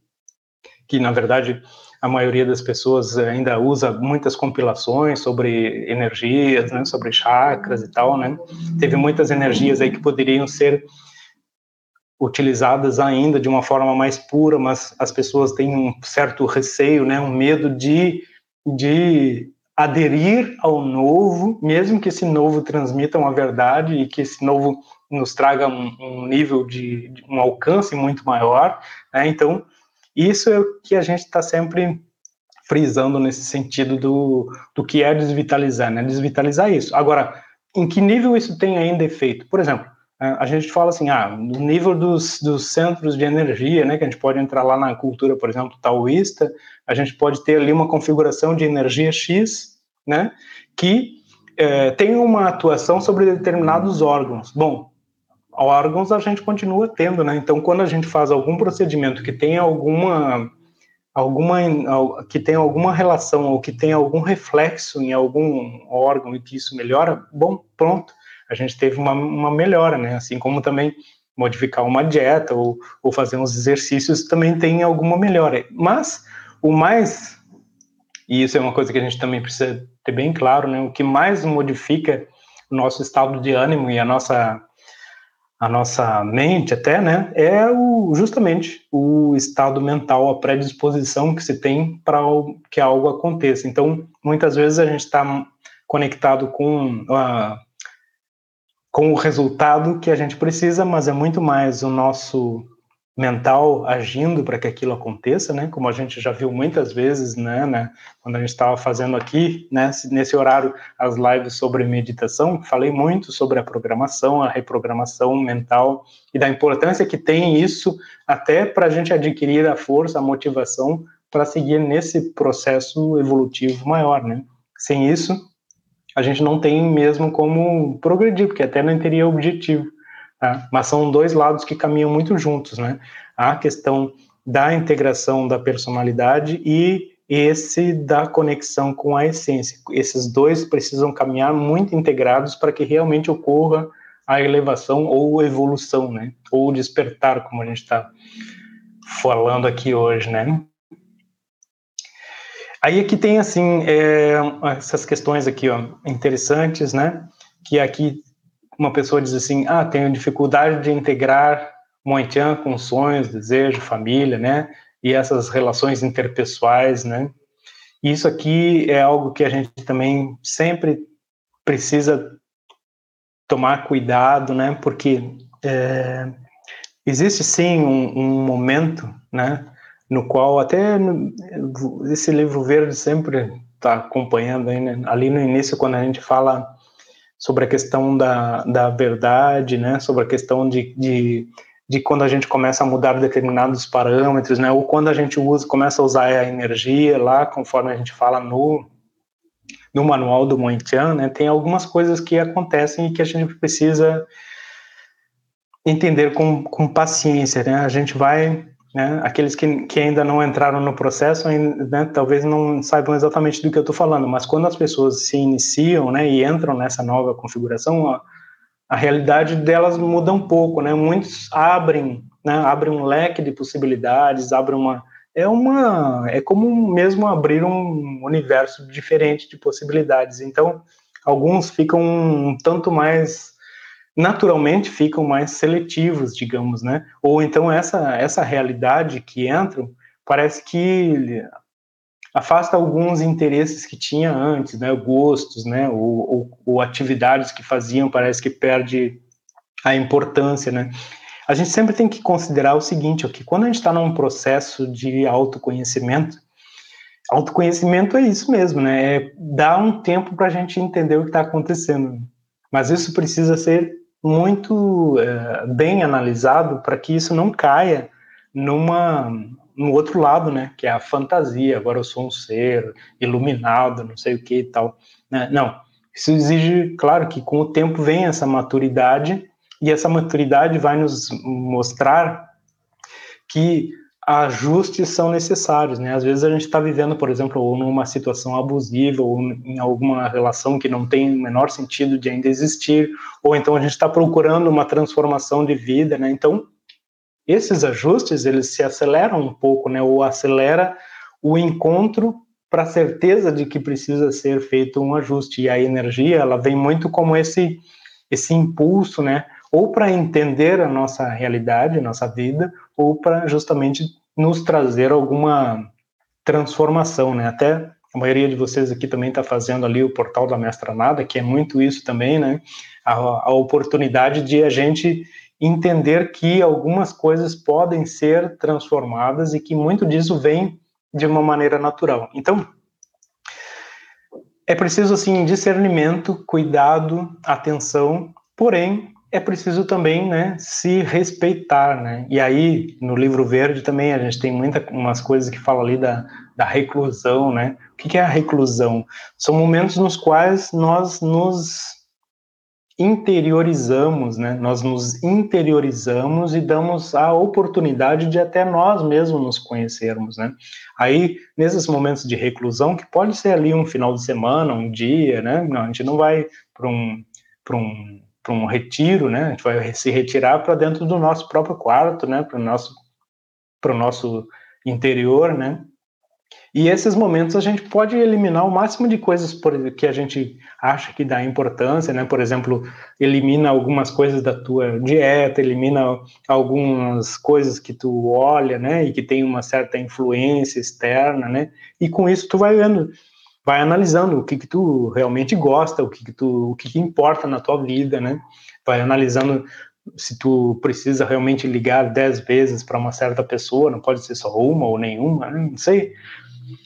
que na verdade a maioria das pessoas ainda usa muitas compilações sobre energias, né, sobre chakras e tal, né? Teve muitas energias aí que poderiam ser utilizadas ainda de uma forma mais pura, mas as pessoas têm um certo receio, né, um medo de de aderir ao novo, mesmo que esse novo transmita uma verdade e que esse novo nos traga um, um nível de, de, um alcance muito maior. Né? Então, isso é o que a gente está sempre frisando nesse sentido do, do que é desvitalizar, né? Desvitalizar isso. Agora, em que nível isso tem ainda efeito? Por exemplo, a gente fala assim, ah, no nível dos, dos centros de energia, né, que a gente pode entrar lá na cultura, por exemplo, taoísta, a gente pode ter ali uma configuração de energia X, né, que é, tem uma atuação sobre determinados órgãos. Bom, órgãos a gente continua tendo, né, então quando a gente faz algum procedimento que tem alguma alguma que tem alguma relação ou que tem algum reflexo em algum órgão e que isso melhora, bom, pronto, a gente teve uma, uma melhora, né? Assim como também modificar uma dieta ou, ou fazer uns exercícios também tem alguma melhora. Mas o mais, e isso é uma coisa que a gente também precisa ter bem claro, né? O que mais modifica o nosso estado de ânimo e a nossa a nossa mente até, né, é o, justamente o estado mental, a predisposição que se tem para que algo aconteça. Então, muitas vezes a gente está conectado com a, com o resultado que a gente precisa, mas é muito mais o nosso mental agindo para que aquilo aconteça, né? Como a gente já viu muitas vezes, né? né quando a gente estava fazendo aqui, né? Nesse horário, as lives sobre meditação, falei muito sobre a programação, a reprogramação mental e da importância que tem isso até para a gente adquirir a força, a motivação para seguir nesse processo evolutivo maior, né? Sem isso, a gente não tem mesmo como progredir, porque até não teria objetivo. Tá? Mas são dois lados que caminham muito juntos, né? A questão da integração da personalidade e esse da conexão com a essência. Esses dois precisam caminhar muito integrados para que realmente ocorra a elevação ou evolução, né? Ou despertar, como a gente está falando aqui hoje, né? Aí aqui tem assim é, essas questões aqui, ó, interessantes, né? Que aqui uma pessoa diz assim, ah, tenho dificuldade de integrar Moitian com sonhos, desejo, família, né? E essas relações interpessoais, né? Isso aqui é algo que a gente também sempre precisa tomar cuidado, né? Porque é, existe sim um, um momento, né? No qual até esse livro verde sempre está acompanhando aí, né? ali no início quando a gente fala sobre a questão da, da verdade, né, sobre a questão de, de, de quando a gente começa a mudar determinados parâmetros, né, ou quando a gente usa, começa a usar a energia lá, conforme a gente fala no, no manual do Mointian, né, tem algumas coisas que acontecem e que a gente precisa entender com, com paciência, né, a gente vai né? Aqueles que, que ainda não entraram no processo, né, talvez não saibam exatamente do que eu estou falando, mas quando as pessoas se iniciam né, e entram nessa nova configuração, a, a realidade delas muda um pouco. Né? Muitos abrem, né, abrem um leque de possibilidades, abrem uma. É, uma, é como mesmo abrir um universo diferente de possibilidades. Então, alguns ficam um tanto mais naturalmente ficam mais seletivos, digamos, né? Ou então essa essa realidade que entram parece que afasta alguns interesses que tinha antes, né? Gostos, né? Ou, ou, ou atividades que faziam parece que perde a importância, né? A gente sempre tem que considerar o seguinte, que quando a gente está num processo de autoconhecimento, autoconhecimento é isso mesmo, né? É dar um tempo para a gente entender o que está acontecendo. Mas isso precisa ser muito é, bem analisado para que isso não caia numa no outro lado, né, que é a fantasia. Agora eu sou um ser iluminado, não sei o que e tal. Né? Não, isso exige, claro, que com o tempo vem essa maturidade e essa maturidade vai nos mostrar que ajustes são necessários, né? Às vezes a gente está vivendo, por exemplo, ou numa situação abusiva, ou em alguma relação que não tem o menor sentido de ainda existir, ou então a gente está procurando uma transformação de vida, né? Então, esses ajustes, eles se aceleram um pouco, né? Ou acelera o encontro para a certeza de que precisa ser feito um ajuste. E a energia, ela vem muito como esse, esse impulso, né? Ou para entender a nossa realidade, a nossa vida, ou para justamente nos trazer alguma transformação, né? Até a maioria de vocês aqui também está fazendo ali o portal da Mestra Nada, que é muito isso também, né? A, a oportunidade de a gente entender que algumas coisas podem ser transformadas e que muito disso vem de uma maneira natural. Então, é preciso assim discernimento, cuidado, atenção, porém é preciso também, né, se respeitar, né? E aí no livro verde também a gente tem muitas umas coisas que falam ali da, da reclusão, né? O que é a reclusão? São momentos nos quais nós nos interiorizamos, né? Nós nos interiorizamos e damos a oportunidade de até nós mesmos nos conhecermos, né? Aí, nesses momentos de reclusão, que pode ser ali um final de semana, um dia, né? Não, a gente não vai para um, para um, para um retiro, né? A gente vai se retirar para dentro do nosso próprio quarto, né? Para o nosso, para o nosso interior, né? E esses momentos a gente pode eliminar o máximo de coisas por, que a gente acha que dá importância, né? Por exemplo, elimina algumas coisas da tua dieta, elimina algumas coisas que tu olha, né? E que tem uma certa influência externa, né? E com isso tu vai vendo, vai analisando o que que tu realmente gosta, o que que tu, o que, que importa na tua vida, né? Vai analisando se tu precisa realmente ligar dez vezes para uma certa pessoa, não pode ser só uma ou nenhuma, né? não sei.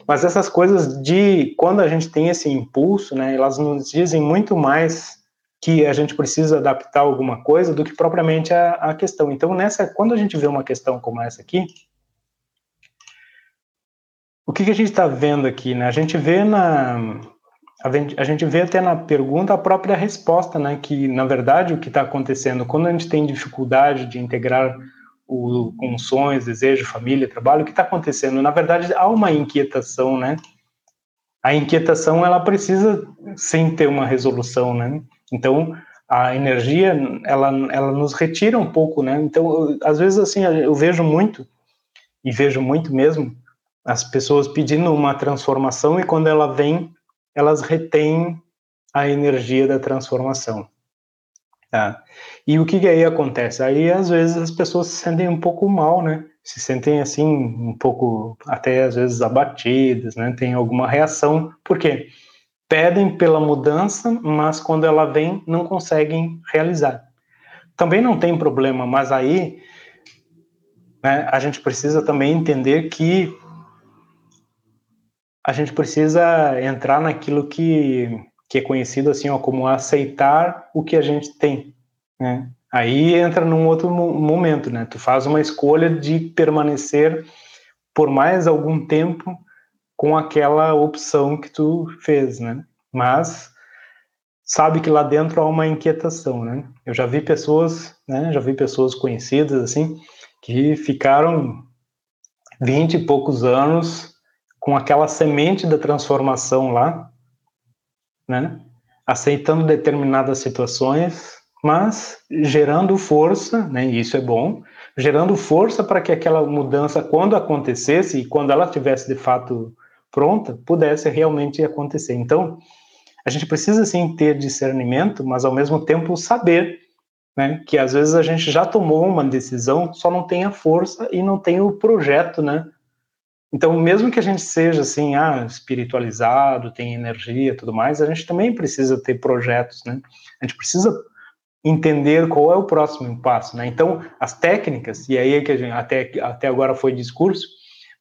Mas essas coisas de quando a gente tem esse impulso, né, elas nos dizem muito mais que a gente precisa adaptar alguma coisa do que propriamente a, a questão. Então, nessa, quando a gente vê uma questão como essa aqui, o que, que a gente está vendo aqui, né? A gente vê na a gente vê até na pergunta a própria resposta, né? Que na verdade o que está acontecendo quando a gente tem dificuldade de integrar o, com sonhos, desejo, família, trabalho, o que está acontecendo? Na verdade, há uma inquietação, né? A inquietação, ela precisa sim ter uma resolução, né? Então, a energia, ela, ela nos retira um pouco, né? Então, às vezes, assim, eu vejo muito, e vejo muito mesmo, as pessoas pedindo uma transformação e quando ela vem, elas retêm a energia da transformação. Tá? E o que, que aí acontece? Aí às vezes as pessoas se sentem um pouco mal, né? Se sentem assim um pouco até às vezes abatidas, né? Tem alguma reação, por quê? Pedem pela mudança, mas quando ela vem não conseguem realizar. Também não tem problema, mas aí né, a gente precisa também entender que a gente precisa entrar naquilo que que é conhecido assim ó, como aceitar o que a gente tem, né? Aí entra num outro momento, né? Tu faz uma escolha de permanecer por mais algum tempo com aquela opção que tu fez, né? Mas sabe que lá dentro há uma inquietação, né? Eu já vi pessoas, né? Já vi pessoas conhecidas assim que ficaram vinte e poucos anos com aquela semente da transformação lá, né? aceitando determinadas situações, mas gerando força, né? isso é bom, gerando força para que aquela mudança, quando acontecesse e quando ela tivesse de fato pronta, pudesse realmente acontecer. Então, a gente precisa sim ter discernimento, mas ao mesmo tempo saber né, que às vezes a gente já tomou uma decisão, só não tem a força e não tem o projeto, né, então, mesmo que a gente seja assim, ah, espiritualizado, tem energia, tudo mais, a gente também precisa ter projetos, né? A gente precisa entender qual é o próximo passo, né? Então, as técnicas, e aí é que a gente, até até agora foi discurso,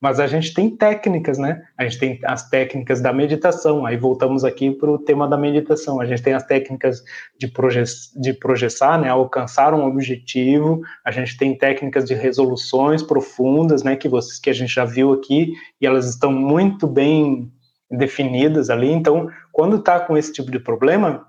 mas a gente tem técnicas, né? A gente tem as técnicas da meditação, aí voltamos aqui para o tema da meditação. A gente tem as técnicas de, proje de projetar, né? Alcançar um objetivo, a gente tem técnicas de resoluções profundas, né? Que, vocês, que a gente já viu aqui, e elas estão muito bem definidas ali. Então, quando está com esse tipo de problema,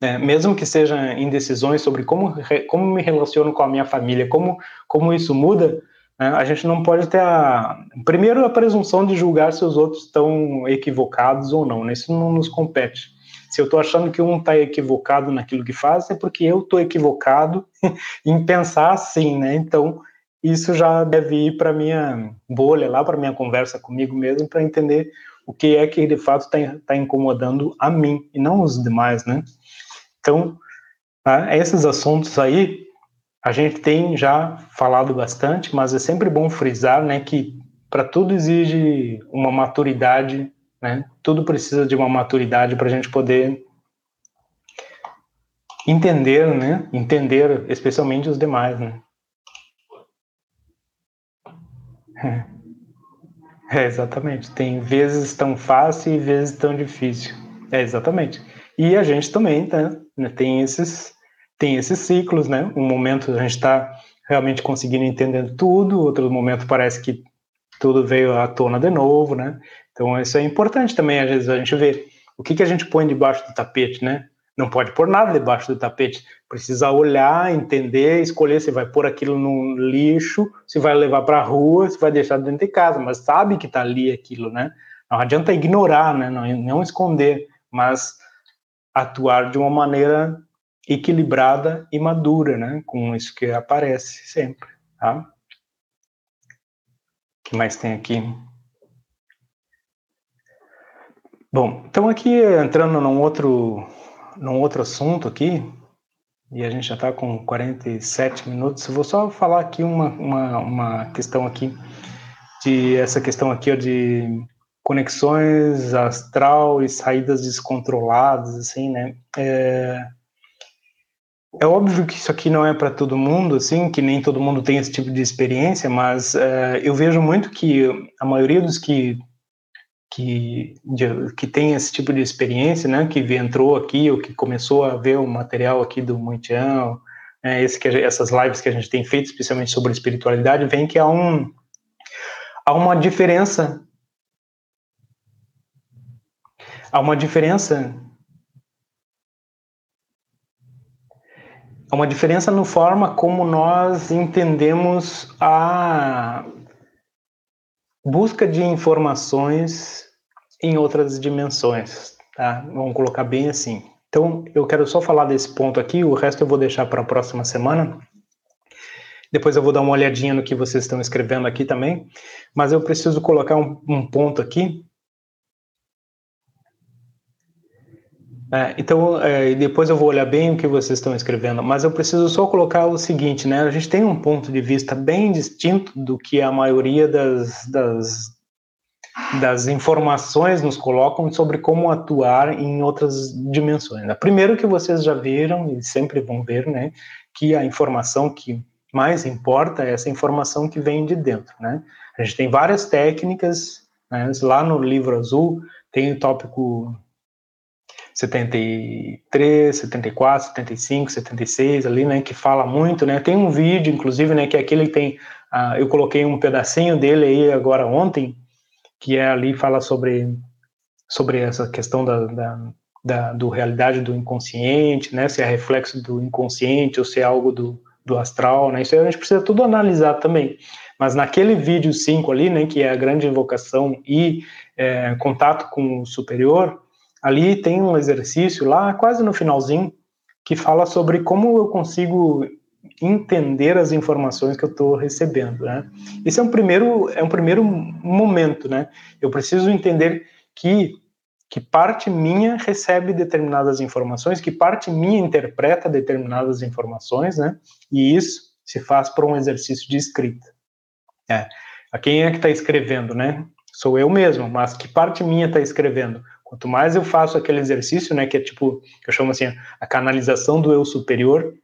é, mesmo que seja indecisões sobre como, como me relaciono com a minha família, como, como isso muda, né? A gente não pode ter a. Primeiro, a presunção de julgar se os outros estão equivocados ou não, né? Isso não nos compete. Se eu estou achando que um está equivocado naquilo que faz, é porque eu estou equivocado em pensar assim, né? Então, isso já deve ir para minha bolha lá, para minha conversa comigo mesmo, para entender o que é que de fato está tá incomodando a mim e não os demais, né? Então, tá? esses assuntos aí a gente tem já falado bastante, mas é sempre bom frisar, né, que para tudo exige uma maturidade né? Tudo precisa de uma maturidade para a gente poder entender, né? Entender, especialmente os demais, né? É, exatamente. Tem vezes tão fácil e vezes tão difícil. É, exatamente. E a gente também né, tem esses tem esses ciclos, né? Um momento a gente está realmente conseguindo entender tudo, outro momento parece que tudo veio à tona de novo, né? Então isso é importante também, às vezes a gente vê o que, que a gente põe debaixo do tapete, né? Não pode pôr nada debaixo do tapete. Precisa olhar, entender, escolher se vai pôr aquilo no lixo, se vai levar para a rua, se vai deixar dentro de casa, mas sabe que está ali aquilo, né? Não adianta ignorar, né? Não, não esconder, mas atuar de uma maneira equilibrada e madura, né? Com isso que aparece sempre, tá? O que mais tem aqui? Bom, então aqui entrando num outro num outro assunto aqui, e a gente já está com 47 minutos, eu vou só falar aqui uma, uma, uma questão aqui, de essa questão aqui ó, de conexões astral e saídas descontroladas, assim, né? É, é óbvio que isso aqui não é para todo mundo, assim, que nem todo mundo tem esse tipo de experiência, mas é, eu vejo muito que a maioria dos que que, de, que tem esse tipo de experiência, né, que entrou aqui ou que começou a ver o material aqui do Muitian, é, esse que, essas lives que a gente tem feito, especialmente sobre espiritualidade, vem que há, um, há uma diferença. Há uma diferença. Há uma diferença no forma como nós entendemos a busca de informações em outras dimensões, tá? Vamos colocar bem assim. Então, eu quero só falar desse ponto aqui, o resto eu vou deixar para a próxima semana. Depois eu vou dar uma olhadinha no que vocês estão escrevendo aqui também, mas eu preciso colocar um, um ponto aqui. É, então, é, depois eu vou olhar bem o que vocês estão escrevendo, mas eu preciso só colocar o seguinte, né? A gente tem um ponto de vista bem distinto do que a maioria das, das das informações nos colocam sobre como atuar em outras dimensões. Né? Primeiro que vocês já viram e sempre vão ver, né, que a informação que mais importa é essa informação que vem de dentro, né? A gente tem várias técnicas, né? lá no livro azul tem o tópico 73, 74, 75, 76 ali, né, que fala muito, né? Tem um vídeo, inclusive, né, que é aquele que tem, uh, eu coloquei um pedacinho dele aí agora ontem, que é ali fala sobre sobre essa questão da, da, da do realidade do inconsciente, né? Se é reflexo do inconsciente ou se é algo do, do astral, né? Isso aí a gente precisa tudo analisar também. Mas naquele vídeo 5 ali, né, que é a grande invocação e é, contato com o superior, ali tem um exercício lá, quase no finalzinho, que fala sobre como eu consigo entender as informações que eu estou recebendo, né? Esse é um primeiro é um primeiro momento, né? Eu preciso entender que que parte minha recebe determinadas informações, que parte minha interpreta determinadas informações, né? E isso se faz por um exercício de escrita. É. A quem é que está escrevendo, né? Sou eu mesmo, mas que parte minha está escrevendo? Quanto mais eu faço aquele exercício, né, que é tipo, eu chamo assim, a canalização do eu superior,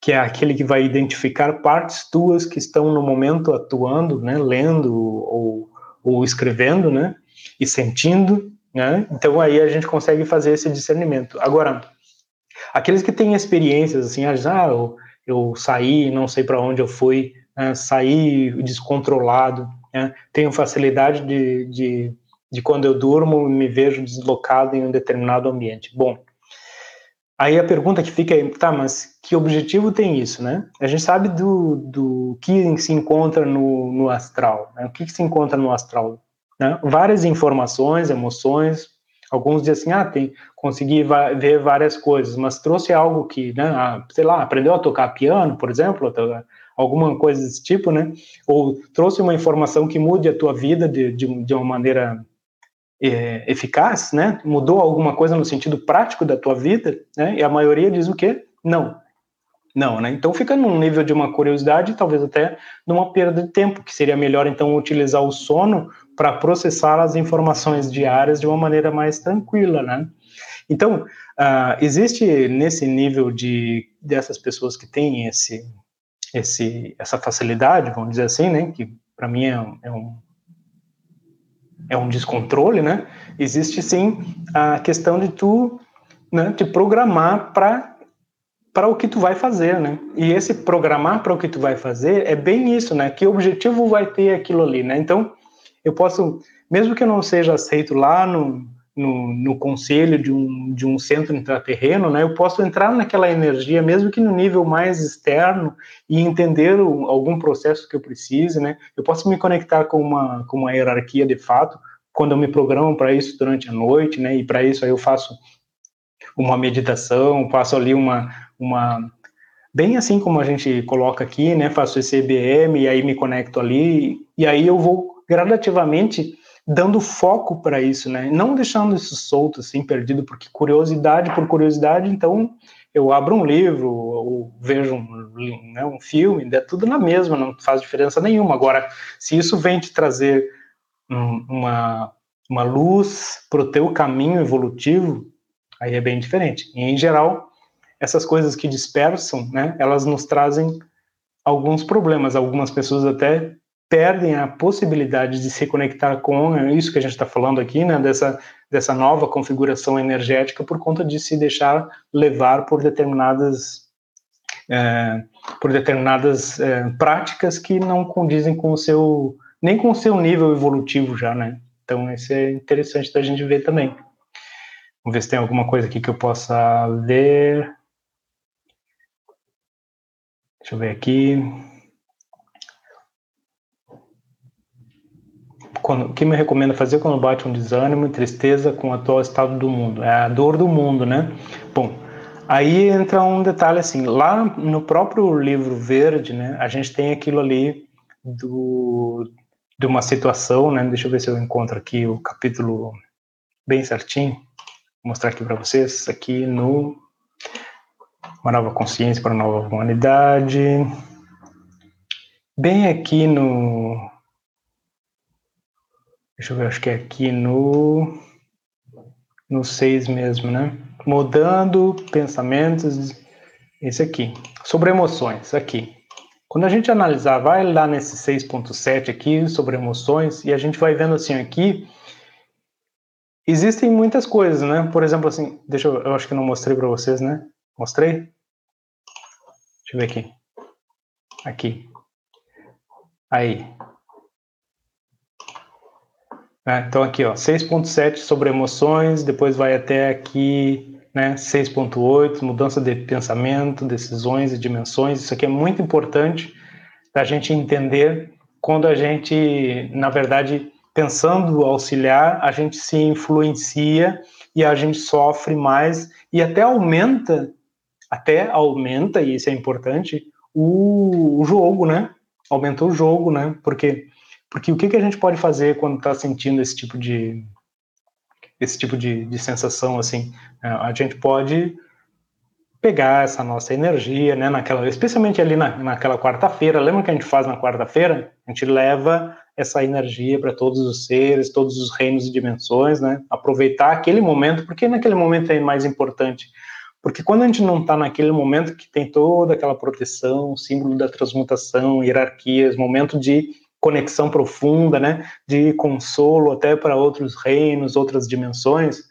que é aquele que vai identificar partes tuas que estão no momento atuando, né, lendo ou, ou escrevendo, né, e sentindo, né, então aí a gente consegue fazer esse discernimento. Agora, aqueles que têm experiências, assim, ah, eu, eu saí, não sei para onde eu fui, né, saí descontrolado, né, tenho facilidade de, de, de quando eu durmo me vejo deslocado em um determinado ambiente. Bom, Aí a pergunta que fica é, tá, mas que objetivo tem isso, né? A gente sabe do, do que se encontra no, no astral, né? O que, que se encontra no astral? Né? Várias informações, emoções, alguns dizem assim, ah, tem, consegui ver várias coisas, mas trouxe algo que, né, sei lá, aprendeu a tocar piano, por exemplo, alguma coisa desse tipo, né? Ou trouxe uma informação que mude a tua vida de, de, de uma maneira é, eficaz, né? Mudou alguma coisa no sentido prático da tua vida, né? E a maioria diz o quê? Não. Não, né? Então fica num nível de uma curiosidade, talvez até numa perda de tempo, que seria melhor então utilizar o sono para processar as informações diárias de uma maneira mais tranquila, né? Então, uh, existe nesse nível de dessas pessoas que têm esse, esse, essa facilidade, vamos dizer assim, né? Que para mim é, é, um é um descontrole, né? Existe sim a questão de tu né, te programar para para o que tu vai fazer, né? E esse programar para o que tu vai fazer é bem isso, né? Que objetivo vai ter aquilo ali, né? Então, eu posso, mesmo que eu não seja aceito lá no, no, no conselho de um, de um centro intraterreno, né? Eu posso entrar naquela energia, mesmo que no nível mais externo, e entender o, algum processo que eu precise, né? Eu posso me conectar com uma, com uma hierarquia de fato, quando eu me programo para isso durante a noite, né? E para isso aí eu faço uma meditação, faço ali uma, uma bem assim como a gente coloca aqui, né? Faço esse EBM e aí me conecto ali e aí eu vou gradativamente dando foco para isso, né? Não deixando isso solto, assim, perdido, porque curiosidade por curiosidade, então eu abro um livro ou vejo um, né, um filme, é tudo na mesma, não faz diferença nenhuma. Agora, se isso vem te trazer um, uma, uma luz para o teu caminho evolutivo, aí é bem diferente. E, em geral, essas coisas que dispersam, né, elas nos trazem alguns problemas. Algumas pessoas até perdem a possibilidade de se conectar com isso que a gente está falando aqui, né, dessa, dessa nova configuração energética por conta de se deixar levar por determinadas é, por determinadas é, práticas que não condizem com o seu nem com o seu nível evolutivo já, né? Então isso é interessante da gente ver também. Vamos ver se tem alguma coisa aqui que eu possa ver. Deixa eu ver aqui. Quando, que me recomenda fazer quando bate um desânimo e tristeza com o atual estado do mundo? É a dor do mundo, né? Bom, aí entra um detalhe assim, lá no próprio livro verde, né, a gente tem aquilo ali do, de uma situação, né, deixa eu ver se eu encontro aqui o capítulo bem certinho, vou mostrar aqui para vocês, aqui no uma nova consciência para uma nova humanidade. Bem aqui no. Deixa eu ver, acho que é aqui no. No 6 mesmo, né? Mudando pensamentos. Esse aqui. Sobre emoções, aqui. Quando a gente analisar, vai lá nesse 6.7 aqui, sobre emoções, e a gente vai vendo assim aqui. Existem muitas coisas, né? Por exemplo, assim, deixa eu, eu acho que não mostrei para vocês, né? Mostrei? Deixa eu ver aqui. Aqui. Aí. É, então aqui, ó, 6.7 sobre emoções, depois vai até aqui, né, 6.8, mudança de pensamento, decisões e dimensões. Isso aqui é muito importante para a gente entender quando a gente, na verdade, pensando auxiliar, a gente se influencia e a gente sofre mais e até aumenta até aumenta, e isso é importante, o, o jogo, né? Aumenta o jogo, né? Porque, porque o que, que a gente pode fazer quando está sentindo esse tipo de esse tipo de, de sensação assim? É, a gente pode pegar essa nossa energia, né? Naquela, especialmente ali na, naquela quarta-feira. Lembra que a gente faz na quarta-feira? A gente leva essa energia para todos os seres, todos os reinos e dimensões, né? Aproveitar aquele momento, porque naquele momento é mais importante porque quando a gente não está naquele momento que tem toda aquela proteção, símbolo da transmutação, hierarquias, momento de conexão profunda, né, de consolo até para outros reinos, outras dimensões,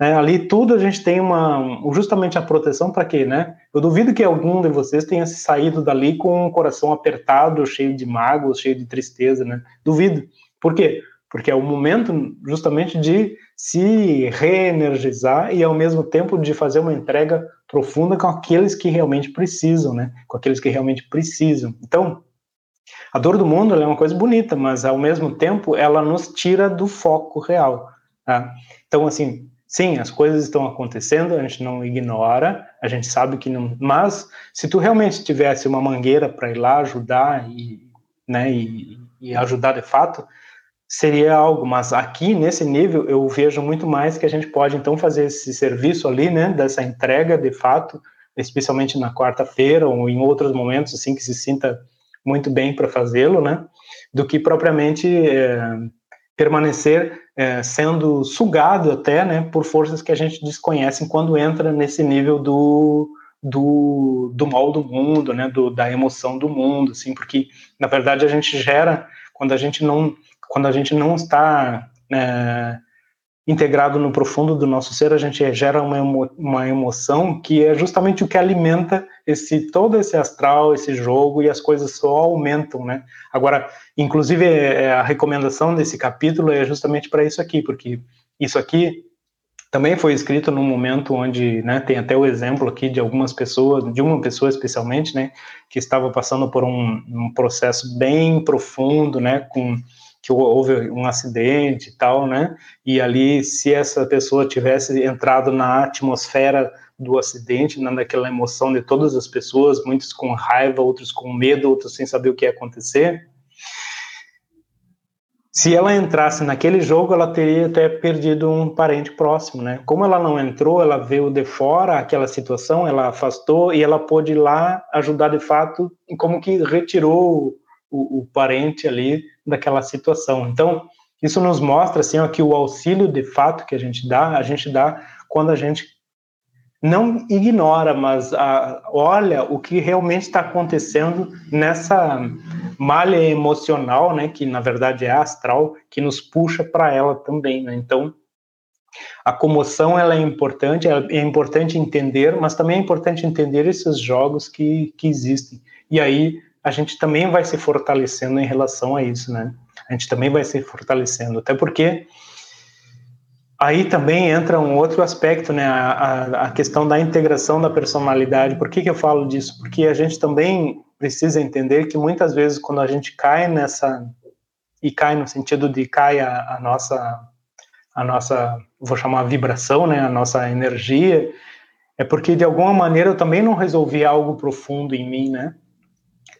né, ali tudo a gente tem uma, justamente a proteção para quê, né? Eu duvido que algum de vocês tenha saído dali com o coração apertado, cheio de mágoas, cheio de tristeza, né? Duvido. Por quê? Porque é o momento justamente de se reenergizar e ao mesmo tempo de fazer uma entrega profunda com aqueles que realmente precisam, né? Com aqueles que realmente precisam. Então, a dor do mundo é uma coisa bonita, mas ao mesmo tempo ela nos tira do foco real. Tá? Então, assim, sim, as coisas estão acontecendo, a gente não ignora, a gente sabe que não. Mas se tu realmente tivesse uma mangueira para ir lá ajudar e, né, e, e ajudar de fato, seria algo, mas aqui nesse nível eu vejo muito mais que a gente pode então fazer esse serviço ali, né, dessa entrega de fato, especialmente na quarta-feira ou em outros momentos assim que se sinta muito bem para fazê-lo, né? Do que propriamente é, permanecer é, sendo sugado até, né, por forças que a gente desconhece quando entra nesse nível do do, do mal do mundo, né, do, da emoção do mundo, assim, porque na verdade a gente gera quando a gente não quando a gente não está é, integrado no profundo do nosso ser, a gente gera uma, emo, uma emoção que é justamente o que alimenta esse todo esse astral, esse jogo e as coisas só aumentam, né? Agora, inclusive é, é, a recomendação desse capítulo é justamente para isso aqui, porque isso aqui também foi escrito num momento onde, né, tem até o exemplo aqui de algumas pessoas, de uma pessoa especialmente, né, que estava passando por um, um processo bem profundo, né, com que houve um acidente e tal, né? E ali, se essa pessoa tivesse entrado na atmosfera do acidente, naquela emoção de todas as pessoas, muitos com raiva, outros com medo, outros sem saber o que ia acontecer. Se ela entrasse naquele jogo, ela teria até perdido um parente próximo, né? Como ela não entrou, ela veio de fora aquela situação, ela afastou e ela pôde ir lá ajudar de fato, como que retirou o, o parente ali daquela situação. Então, isso nos mostra assim, ó, que o auxílio de fato que a gente dá, a gente dá quando a gente não ignora, mas a, olha o que realmente está acontecendo nessa malha emocional, né, que na verdade é astral, que nos puxa para ela também. Né? Então, a comoção ela é importante, é importante entender, mas também é importante entender esses jogos que, que existem. E aí a gente também vai se fortalecendo em relação a isso, né? A gente também vai se fortalecendo, até porque aí também entra um outro aspecto, né? A, a, a, questão da integração da personalidade. Por que, que eu falo disso? Porque a gente também precisa entender que muitas vezes quando a gente cai nessa e cai no sentido de cai a, a nossa a nossa vou chamar vibração, né? A nossa energia é porque de alguma maneira eu também não resolvi algo profundo em mim, né?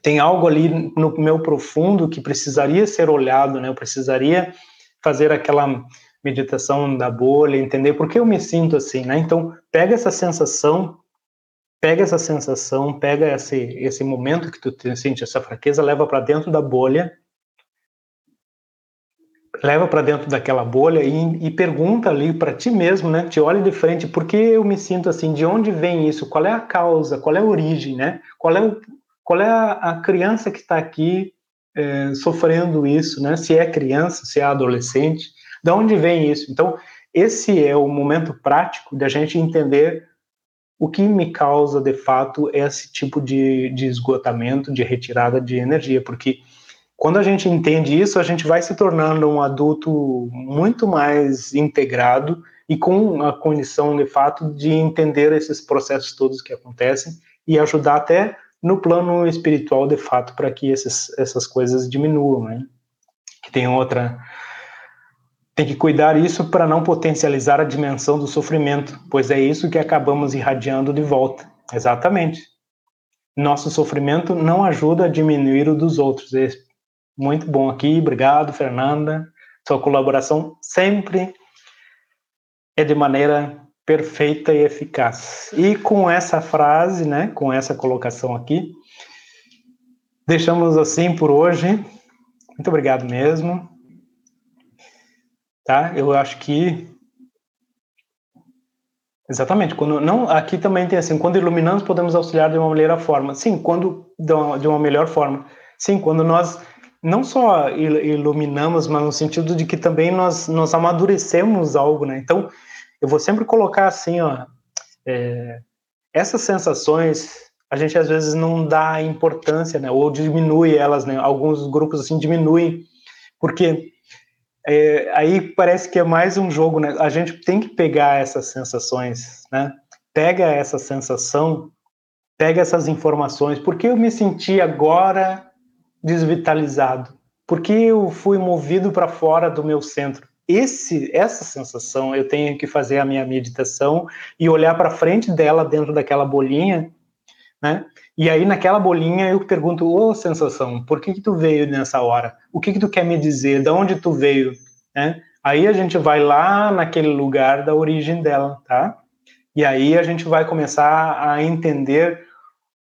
Tem algo ali no meu profundo que precisaria ser olhado, né? Eu precisaria fazer aquela meditação da bolha, entender por que eu me sinto assim, né? Então, pega essa sensação, pega essa sensação, pega esse esse momento que tu sente essa fraqueza, leva para dentro da bolha, leva para dentro daquela bolha e, e pergunta ali para ti mesmo, né? Te olha de frente, por que eu me sinto assim? De onde vem isso? Qual é a causa? Qual é a origem, né? Qual é o, qual é a, a criança que está aqui é, sofrendo isso, né? Se é criança, se é adolescente, de onde vem isso? Então, esse é o momento prático de a gente entender o que me causa, de fato, esse tipo de, de esgotamento, de retirada de energia, porque quando a gente entende isso, a gente vai se tornando um adulto muito mais integrado e com a condição, de fato, de entender esses processos todos que acontecem e ajudar até no plano espiritual, de fato, para que esses, essas coisas diminuam, né? Que tem outra. Tem que cuidar isso para não potencializar a dimensão do sofrimento, pois é isso que acabamos irradiando de volta. Exatamente. Nosso sofrimento não ajuda a diminuir o dos outros. É muito bom aqui, obrigado, Fernanda. Sua colaboração sempre é de maneira perfeita e eficaz. E com essa frase, né, com essa colocação aqui, deixamos assim por hoje. Muito obrigado mesmo. Tá? Eu acho que Exatamente. Quando não, aqui também tem assim, quando iluminamos podemos auxiliar de uma melhor forma. Sim, quando de uma melhor forma. Sim, quando nós não só iluminamos, mas no sentido de que também nós nós amadurecemos algo, né? Então, eu vou sempre colocar assim, ó, é, essas sensações a gente às vezes não dá importância, né, ou diminui elas, né, alguns grupos assim diminuem, porque é, aí parece que é mais um jogo, né, a gente tem que pegar essas sensações, né, pega essa sensação, pega essas informações, porque eu me senti agora desvitalizado, porque eu fui movido para fora do meu centro, esse, essa sensação, eu tenho que fazer a minha meditação e olhar para frente dela dentro daquela bolinha, né? E aí naquela bolinha eu pergunto, ô oh, sensação, por que que tu veio nessa hora? O que que tu quer me dizer? De onde tu veio? Né? Aí a gente vai lá naquele lugar da origem dela, tá? E aí a gente vai começar a entender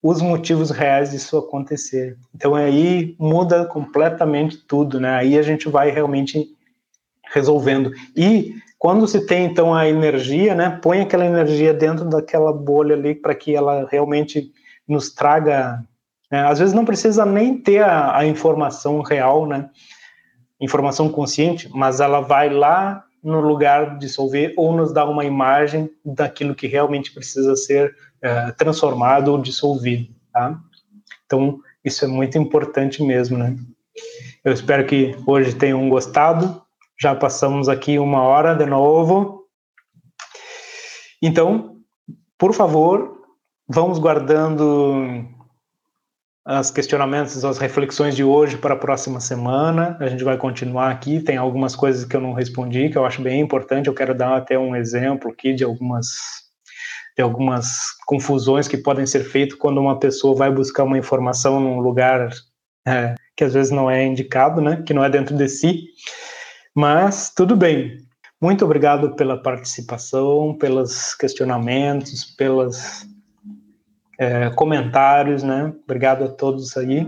os motivos reais disso acontecer. Então aí muda completamente tudo, né? Aí a gente vai realmente resolvendo. E quando se tem então a energia, né, põe aquela energia dentro daquela bolha ali para que ela realmente nos traga. Né, às vezes não precisa nem ter a, a informação real, né, informação consciente, mas ela vai lá no lugar dissolver ou nos dá uma imagem daquilo que realmente precisa ser é, transformado ou dissolvido, tá? Então isso é muito importante mesmo, né? Eu espero que hoje tenham gostado. Já passamos aqui uma hora de novo. Então, por favor, vamos guardando os questionamentos, as reflexões de hoje para a próxima semana. A gente vai continuar aqui. Tem algumas coisas que eu não respondi, que eu acho bem importante. Eu quero dar até um exemplo aqui de algumas, de algumas confusões que podem ser feitas quando uma pessoa vai buscar uma informação num lugar é, que às vezes não é indicado, né? Que não é dentro de si. Mas tudo bem. Muito obrigado pela participação, pelos questionamentos, pelos é, comentários, né? Obrigado a todos aí.